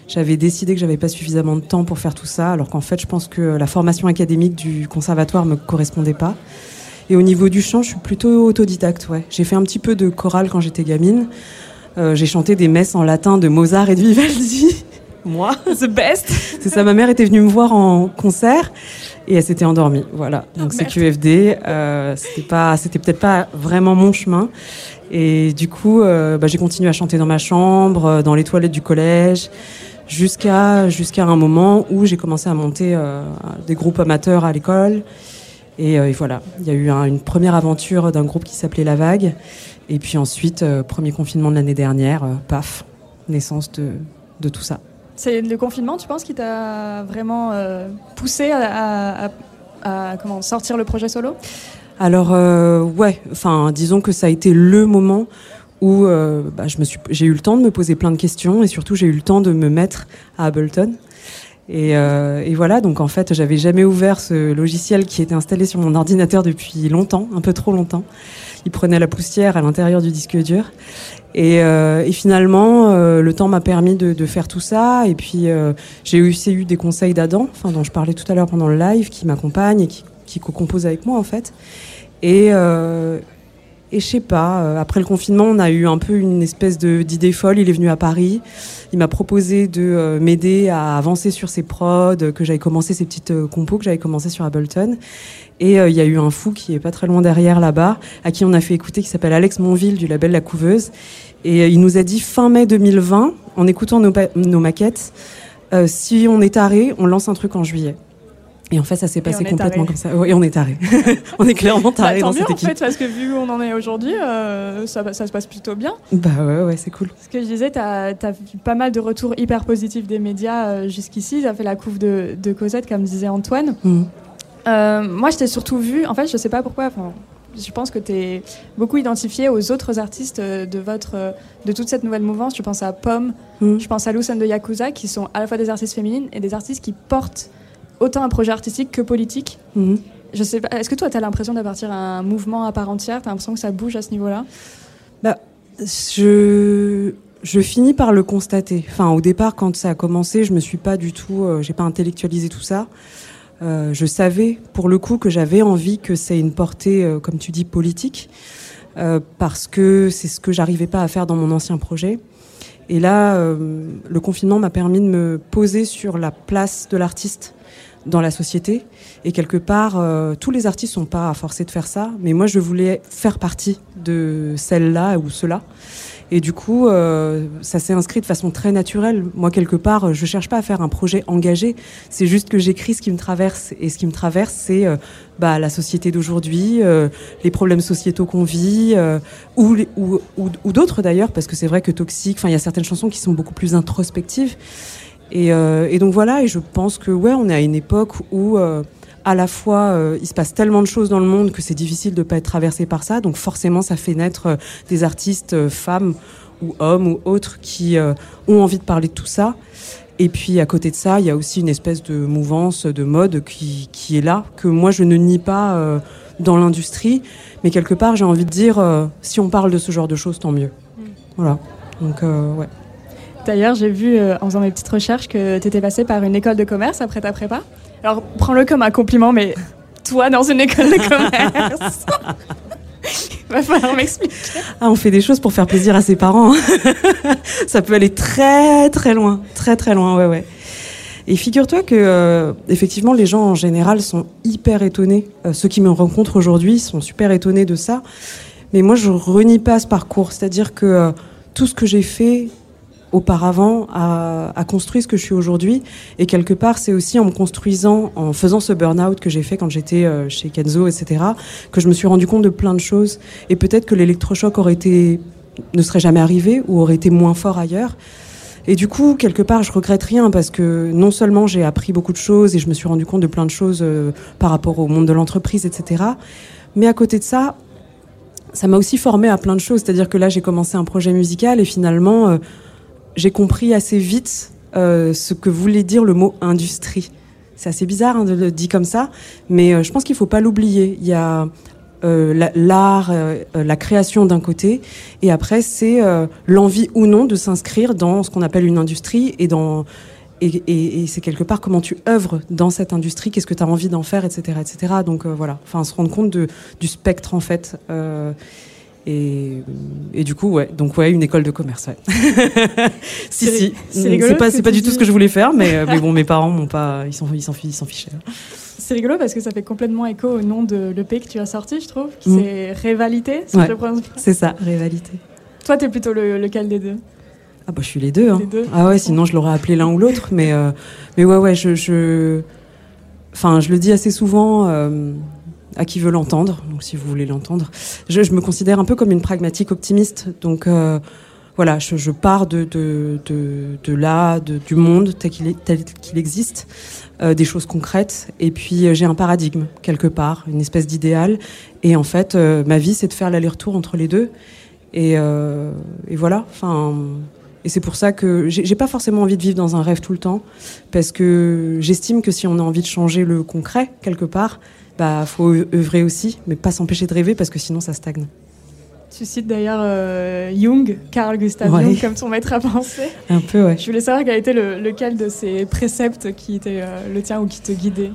j'avais décidé que j'avais pas suffisamment de temps pour faire tout ça, alors qu'en fait, je pense que la formation académique du conservatoire me correspondait pas. Et au niveau du chant, je suis plutôt autodidacte. Ouais, j'ai fait un petit peu de chorale quand j'étais gamine. Euh, j'ai chanté des messes en latin de Mozart et de Vivaldi. Moi. The best C'est ça, ma mère était venue me voir en concert et elle s'était endormie. Voilà. Donc c'est QFD. Euh, c'était pas, c'était peut-être pas vraiment mon chemin. Et du coup, euh, bah, j'ai continué à chanter dans ma chambre, euh, dans les toilettes du collège, jusqu'à jusqu'à un moment où j'ai commencé à monter euh, des groupes amateurs à l'école. Et, euh, et voilà, il y a eu un- une première aventure d'un groupe qui s'appelait La Vague. Et puis ensuite, euh, premier confinement de l'année dernière, euh, paf, naissance de, de tout ça. C'est le confinement, tu penses, qui t'a vraiment euh, poussé à, à- à- à, comment, sortir le projet solo? Alors euh, ouais, enfin disons que ça a été le moment où euh, bah, je me suis, j'ai eu le temps de me poser plein de questions et surtout j'ai eu le temps de me mettre à Ableton. Et, euh, et voilà, donc en fait j'avais jamais ouvert ce logiciel qui était installé sur mon ordinateur depuis longtemps, un peu trop longtemps. Il prenait la poussière à l'intérieur du disque dur. Et, euh, et finalement, euh, le temps m'a permis de, de faire tout ça. Et puis, euh, j'ai aussi eu des conseils d'Adam, enfin, dont je parlais tout à l'heure pendant le live, qui m'accompagne et qui, qui co-compose avec moi, en fait. Et, euh, et je sais pas, euh, après le confinement, on a eu un peu une espèce d'idée folle. Il est venu à Paris. Il m'a proposé de euh, m'aider à avancer sur ses prods, que j'avais commencé ces petites euh, compos que j'avais commencé sur Ableton. Et il y a eu un fou qui est pas très loin derrière là-bas, à qui on a fait écouter, qui s'appelle Alex Monville du label La Couveuse. Et il nous a dit fin mai 2020, en écoutant nos, nos maquettes, euh, si on est taré, on lance un truc en juillet. Et en fait, ça s'est passé complètement comme ça. Oui, on est taré. on est clairement Bah, taré Tant dans mieux cette en équipe. fait, parce que vu où on en est aujourd'hui, euh, ça, ça se passe plutôt bien. Bah ouais, ouais, c'est cool. Ce que je disais, tu as, pas mal de retours hyper positifs des médias euh, jusqu'ici. As fait la couve de, de Cosette, comme disait Antoine. Mm. Euh, moi, je t'ai surtout vu, en fait, je sais pas pourquoi, enfin, je pense que tu es beaucoup identifié aux autres artistes de, votre, de toute cette nouvelle mouvance. Je pense à Pomme, Mm. je pense à Lucen de Yakuza, qui sont à la fois des artistes féminines et des artistes qui portent autant un projet artistique que politique. Mhm. Je sais pas, est-ce que toi, tu as l'impression d'appartir à un mouvement à part entière? Tu as l'impression que ça bouge à ce niveau-là? Bah, je, je finis par le constater. Enfin, au départ, quand ça a commencé, je me suis pas du tout, euh, j'ai pas intellectualisé tout ça. Euh, je savais, pour le coup, que j'avais envie que c'est une portée, euh, comme tu dis, politique, parce que c'est ce que j'arrivais pas à faire dans mon ancien projet. Et là, le confinement m'a permis de me poser sur la place de l'artiste dans la société. Et quelque part, euh, tous les artistes sont pas forcés de faire ça, mais moi, je voulais faire partie de celle-là ou cela. Et du coup, euh, ça s'est inscrit de façon très naturelle. Moi, quelque part, je cherche pas à faire un projet engagé. C'est juste que j'écris ce qui me traverse. Et ce qui me traverse, c'est euh, bah, la société d'aujourd'hui, euh, les problèmes sociétaux qu'on vit, euh, ou, ou, ou, ou d'autres d'ailleurs, parce que c'est vrai que Toxique, enfin, il y a certaines chansons qui sont beaucoup plus introspectives. Et, euh, et donc voilà, et je pense que ouais, on est à une époque où euh, à la fois euh, il se passe tellement de choses dans le monde que c'est difficile de pas être traversé par ça. Donc forcément, ça fait naître euh, des artistes euh, femmes ou hommes ou autres qui euh, ont envie de parler de tout ça. Et puis à côté de ça, il y a aussi une espèce de mouvance, de mode qui, qui est là, que moi je ne nie pas euh, dans l'industrie, mais quelque part j'ai envie de dire, euh, si on parle de ce genre de choses, tant mieux. Voilà. Donc euh, ouais. D'ailleurs, j'ai vu euh, en faisant mes petites recherches que tu étais passé par une école de commerce après ta prépa. Alors, prends-le comme un compliment, mais toi dans une école de commerce. Va falloir m'expliquer. Ah, on fait des choses pour faire plaisir à ses parents. ça peut aller très très loin, très très loin, ouais ouais. Et figure-toi que euh, effectivement les gens en général sont hyper étonnés. Euh, ceux qui me rencontrent aujourd'hui sont super étonnés de ça. Mais moi je renie pas ce parcours, c'est-à-dire que tout ce que j'ai fait auparavant a construit ce que je suis aujourd'hui. Et quelque part, c'est aussi en me construisant, en faisant ce burn-out que j'ai fait quand j'étais euh, chez Kenzo, etc., que je me suis rendu compte de plein de choses. Et peut-être que l'électrochoc aurait été, ne serait jamais arrivé ou aurait été moins fort ailleurs. Et du coup, quelque part, je regrette rien parce que non seulement j'ai appris beaucoup de choses et je me suis rendu compte de plein de choses euh, par rapport au monde de l'entreprise, etc. Mais à côté de ça, ça m'a aussi formé à plein de choses. C'est-à-dire que là, j'ai commencé un projet musical et finalement, euh, j'ai compris assez vite euh, ce que voulait dire le mot industrie. C'est assez bizarre hein, de le dire comme ça, mais euh, je pense qu'il faut pas l'oublier. Il y a euh, la- l'art, la création d'un côté, et après c'est l'envie ou non de s'inscrire dans ce qu'on appelle une industrie et c'est quelque part comment tu œuvres dans cette industrie, qu'est-ce que tu as envie d'en faire, etc., etc. Donc voilà, enfin se rendre compte du spectre en fait. Et, et du coup, ouais, donc ouais, une école de commerce, ouais. si, C'est- si. c'est C'est pas, c'est pas du tout ce que je voulais faire, mais, euh, mais bon, mes parents m'ont pas, ils s'en, ils s'en, fichaient. C'est rigolo parce que ça fait complètement écho au nom de l'EP que tu as sorti, je trouve. qui Mm. C'est Rivalité. si Ouais. C'est ça, rivalité. Toi, t'es plutôt le, lequel des deux? Ah bah je suis les deux. Hein. Les deux. Ah ouais, sinon je l'aurais appelé l'un ou l'autre. Mais, euh, mais ouais, ouais, je, je... Enfin, je le dis assez souvent euh, à qui veut l'entendre, donc si vous voulez l'entendre. Je, me considère un peu comme une pragmatique optimiste. Donc euh, voilà, je, pars de, là, du monde tel qu'il existe, euh, des choses concrètes. Et puis euh, j'ai un paradigme quelque part, une espèce d'idéal. Et en fait, ma vie, c'est de faire l'aller-retour entre les deux. Et, et voilà. Enfin, et c'est pour ça que j'ai pas forcément envie de vivre dans un rêve tout le temps, parce que j'estime que si on a envie de changer le concret quelque part, bah faut œuvrer aussi, mais pas s'empêcher de rêver parce que sinon ça stagne. Tu cites d'ailleurs euh, Jung, Carl Gustav Ouais. Jung, comme ton maître à penser. Un peu, ouais. Je voulais savoir quel était le, lequel de ces préceptes qui était euh, le tien ou qui te guidait.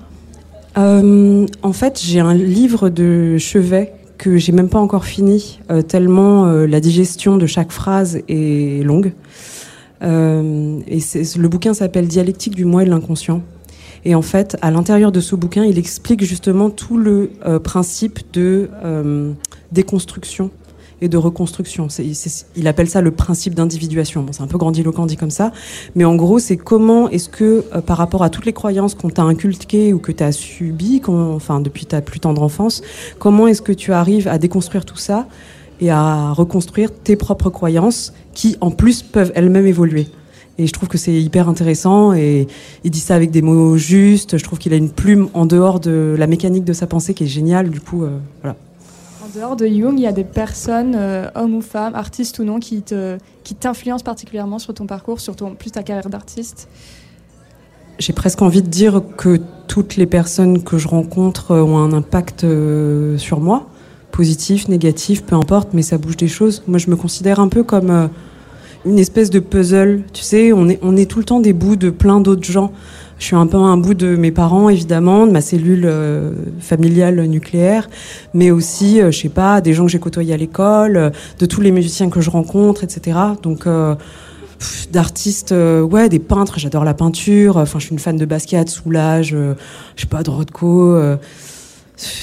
Euh, en fait, j'ai un livre de chevet que j'ai même pas encore fini, euh, tellement euh, la digestion de chaque phrase est longue. Euh, et le bouquin s'appelle Dialectique du moi et de l'inconscient. Et en fait, à l'intérieur de ce bouquin, il explique justement tout le euh, principe de déconstruction et de reconstruction. Il appelle ça le principe d'individuation. Bon, c'est un peu grandiloquent dit comme ça, mais en gros, c'est comment est-ce que, euh, par rapport à toutes les croyances qu'on t'a inculquées ou que tu as subies, enfin depuis ta plus tendre enfance, comment est-ce que tu arrives à déconstruire tout ça et à reconstruire tes propres croyances qui, en plus, peuvent elles-mêmes évoluer? Et je trouve que c'est hyper intéressant et il dit ça avec des mots justes. Je trouve qu'il a une plume en dehors de la mécanique de sa pensée qui est géniale. Du coup, euh, voilà. En dehors de Jung, il y a des personnes, euh, hommes ou femmes, artistes ou non, qui te, qui t'influencent particulièrement sur ton parcours, sur ton, plus ta carrière d'artiste? J'ai presque envie de dire que toutes les personnes que je rencontre euh, ont un impact euh, sur moi, positif, négatif, peu importe, mais ça bouge des choses. Moi, je me considère un peu comme une espèce de puzzle. Tu sais, on est, on est tout le temps des bouts de plein d'autres gens. Je suis un peu un bout de mes parents, évidemment, de ma cellule euh, familiale nucléaire, mais aussi, euh, je sais pas, des gens que j'ai côtoyés à l'école, euh, de tous les musiciens que je rencontre, etc. Donc, d'artistes, ouais, des peintres, j'adore la peinture. Enfin, je suis une fan de basquiat, Soulage, je sais pas, de Rothko. euh,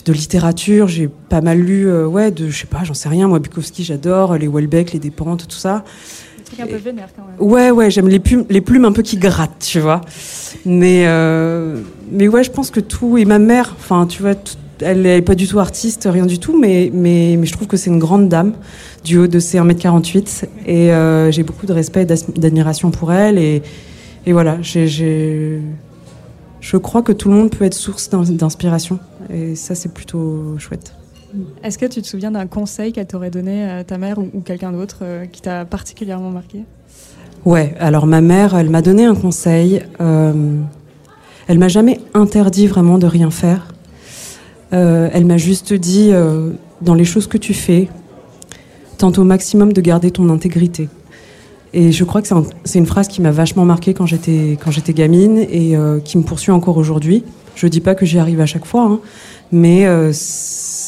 de littérature. J'ai pas mal lu, ouais, de, je sais pas, j'en sais rien. Moi, Bukowski, j'adore. Les Welbeck, les Despentes, tout ça. Un peu vénère quand même. Ouais, ouais, j'aime les plumes, les plumes un peu qui grattent, tu vois. Mais, euh, mais ouais, je pense que tout. Et ma mère, enfin, tu vois, tout- elle est pas du tout artiste, rien du tout, mais, mais, mais je trouve que c'est une grande dame du haut de ses 1m48. Et euh, j'ai beaucoup de respect et d'admiration pour elle. Et, et voilà, j'ai, je crois que tout le monde peut être source d'in- d'inspiration. Et ça, c'est plutôt chouette. Est-ce que tu te souviens d'un conseil qu'elle t'aurait donné euh, ta mère ou, quelqu'un d'autre euh, qui t'a particulièrement marqué? Ouais, alors ma mère, elle m'a donné un conseil. Euh, elle m'a jamais interdit vraiment de rien faire. Euh, elle m'a juste dit, dans les choses que tu fais, tente au maximum de garder ton intégrité. Et je crois que c'est un- c'est une phrase qui m'a vachement marquée quand j'étais quand j'étais gamine et qui me poursuit encore aujourd'hui. Je dis pas que j'y arrive à chaque fois, hein, mais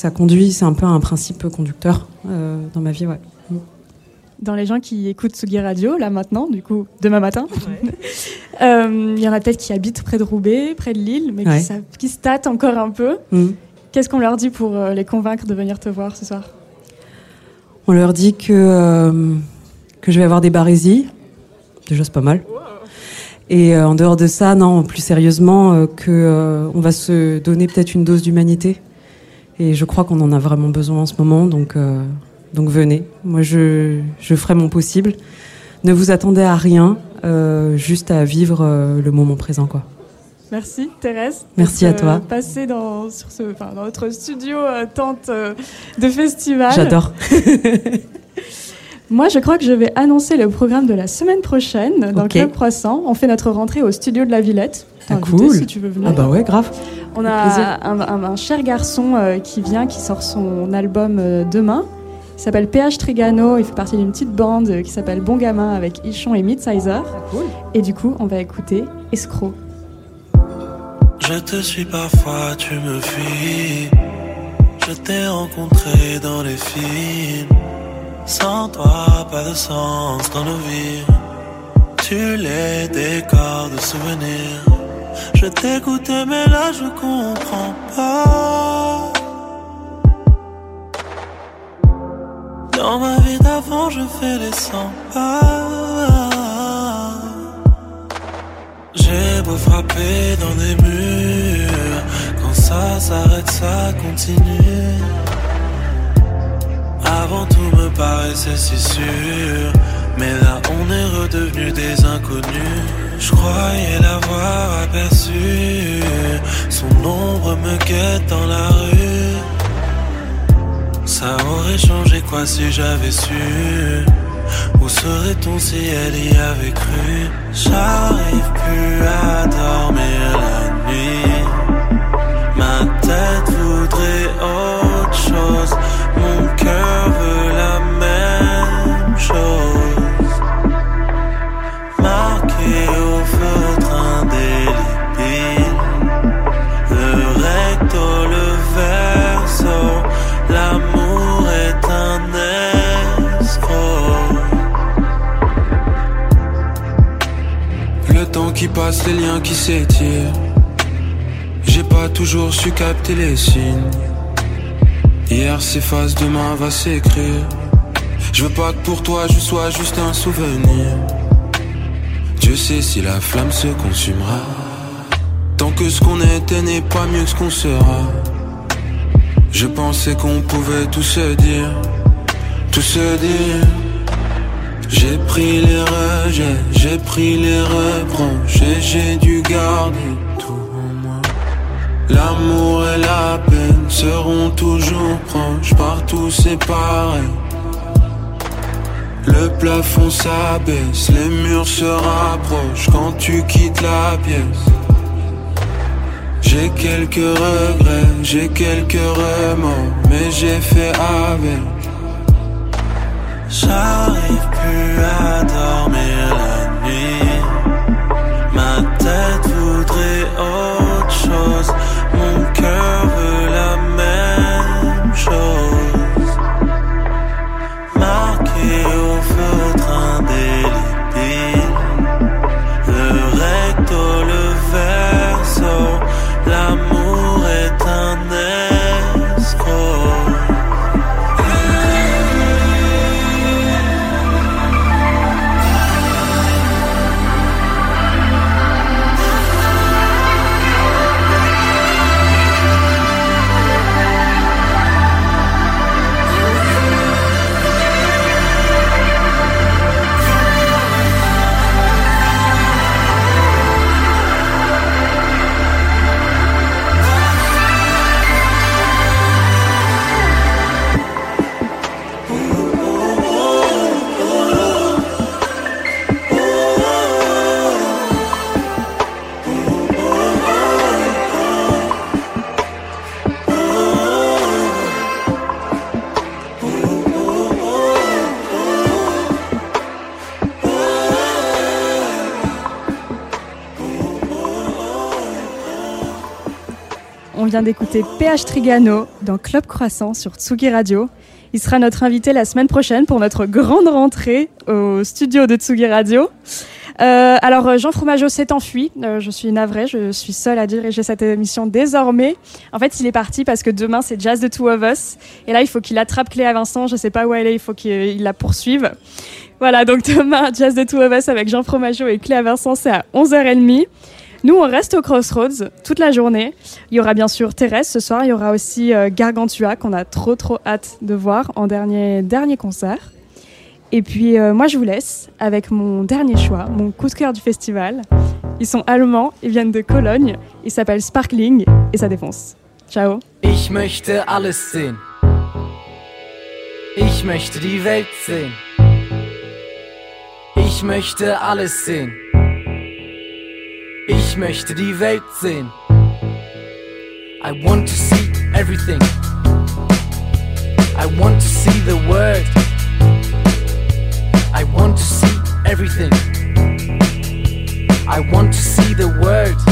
ça conduit, c'est un peu un principe conducteur euh, dans ma vie, ouais. Dans les gens qui écoutent Sugi Radio, là maintenant, du coup, demain matin, euh, il y en a peut-être qui habitent près de Roubaix, près de Lille, mais Ouais. qui, se tâtent encore un peu. Mm. Qu'est-ce qu'on leur dit pour euh, les convaincre de venir te voir ce soir? On leur dit que, euh, que je vais avoir des barésies. Déjà, c'est pas mal. Et euh, en dehors de ça, non, plus sérieusement, euh, que euh, on va se donner peut-être une dose d'humanité. Et je crois qu'on en a vraiment besoin en ce moment, donc, euh, donc venez. Moi, je, je ferai mon possible. Ne vous attendez à rien, euh, juste à vivre euh, le moment présent, quoi. Merci Thérèse. Merci à toi. Passée dans, sur ce, enfin, dans notre studio tente de festival. J'adore. Moi, je crois que je vais annoncer le programme de la semaine prochaine dans Ok. Club Croissant. On fait notre rentrée au studio de la Villette. Ah, cool. si tu veux venir. Ah bah ouais, grave. On a un, un- un cher garçon euh, qui vient, qui sort son album euh, demain. Il s'appelle PH Trigano. Il fait partie d'une petite bande euh, qui s'appelle Bon Gamin avec Ichon et Midsizer. Et du coup, on va écouter Escroc. Je te suis parfois, tu me fuis. Je t'ai rencontré dans les films. Sans toi, pas de sens dans nos vies. Tu les décors de souvenirs. Je t'écoutais, mais là je comprends pas. Dans ma vie d'avant, je fais les 100 pas. J'ai beau frapper dans des murs, quand ça s'arrête, ça continue. Avant tout me paraissait si sûr, mais là on est redevenu des inconnus. Je croyais l'avoir aperçu, son ombre me guette dans la rue. Ça aurait changé quoi si j'avais su? Où serait-on si elle y avait cru? J'arrive plus à dormir la nuit. Ma tête les liens qui s'étirent. J'ai pas toujours su capter les signes. Hier s'efface, demain va s'écrire. Je veux pas que pour toi je sois juste un souvenir. Dieu sait si la flamme se consumera. Tant que ce qu'on était n'est pas mieux que ce qu'on sera. Je pensais qu'on pouvait tout se dire, tout se dire. J'ai pris les j'ai pris les reproches et j'ai dû garder tout en moi. L'amour et la peine seront toujours proches, partout c'est pareil. Le plafond s'abaisse, les murs se rapprochent quand tu quittes la pièce. J'ai quelques regrets, j'ai quelques remords, mais j'ai fait avec. J'arrive plus à dormir. la vient d'écouter PH Trigano dans Club Croissant sur Tsugi Radio. Il sera notre invité la semaine prochaine pour notre grande rentrée au studio de Tsugi Radio. Euh, alors euh, Jean Fromageau s'est enfui, Euh, je suis navrée, je suis seule à diriger cette émission désormais. En fait il est parti parce que demain c'est Jazz the Two of Us et là il faut qu'il attrape Cléa Vincent, je sais pas où elle est, il faut qu'il il la poursuive. Voilà donc demain Jazz the Two of Us avec Jean Fromageau et Cléa Vincent c'est à 11h30. Nous, on reste au Crossroads toute la journée. Il y aura bien sûr Thérèse ce soir. Il y aura aussi euh, Gargantua qu'on a trop trop hâte de voir en dernier, concert. Et puis euh, moi, je vous laisse avec mon dernier choix, mon coup de cœur du festival. Ils sont allemands, ils viennent de Cologne. Ils s'appellent Sparkling et ça défonce. Ciao. Ich möchte alles sehen. Ich möchte die Welt sehen. Ich möchte alles. Ich möchte die Welt sehen. I want to see everything. I want to see the world. I want to see everything. I want to see the world.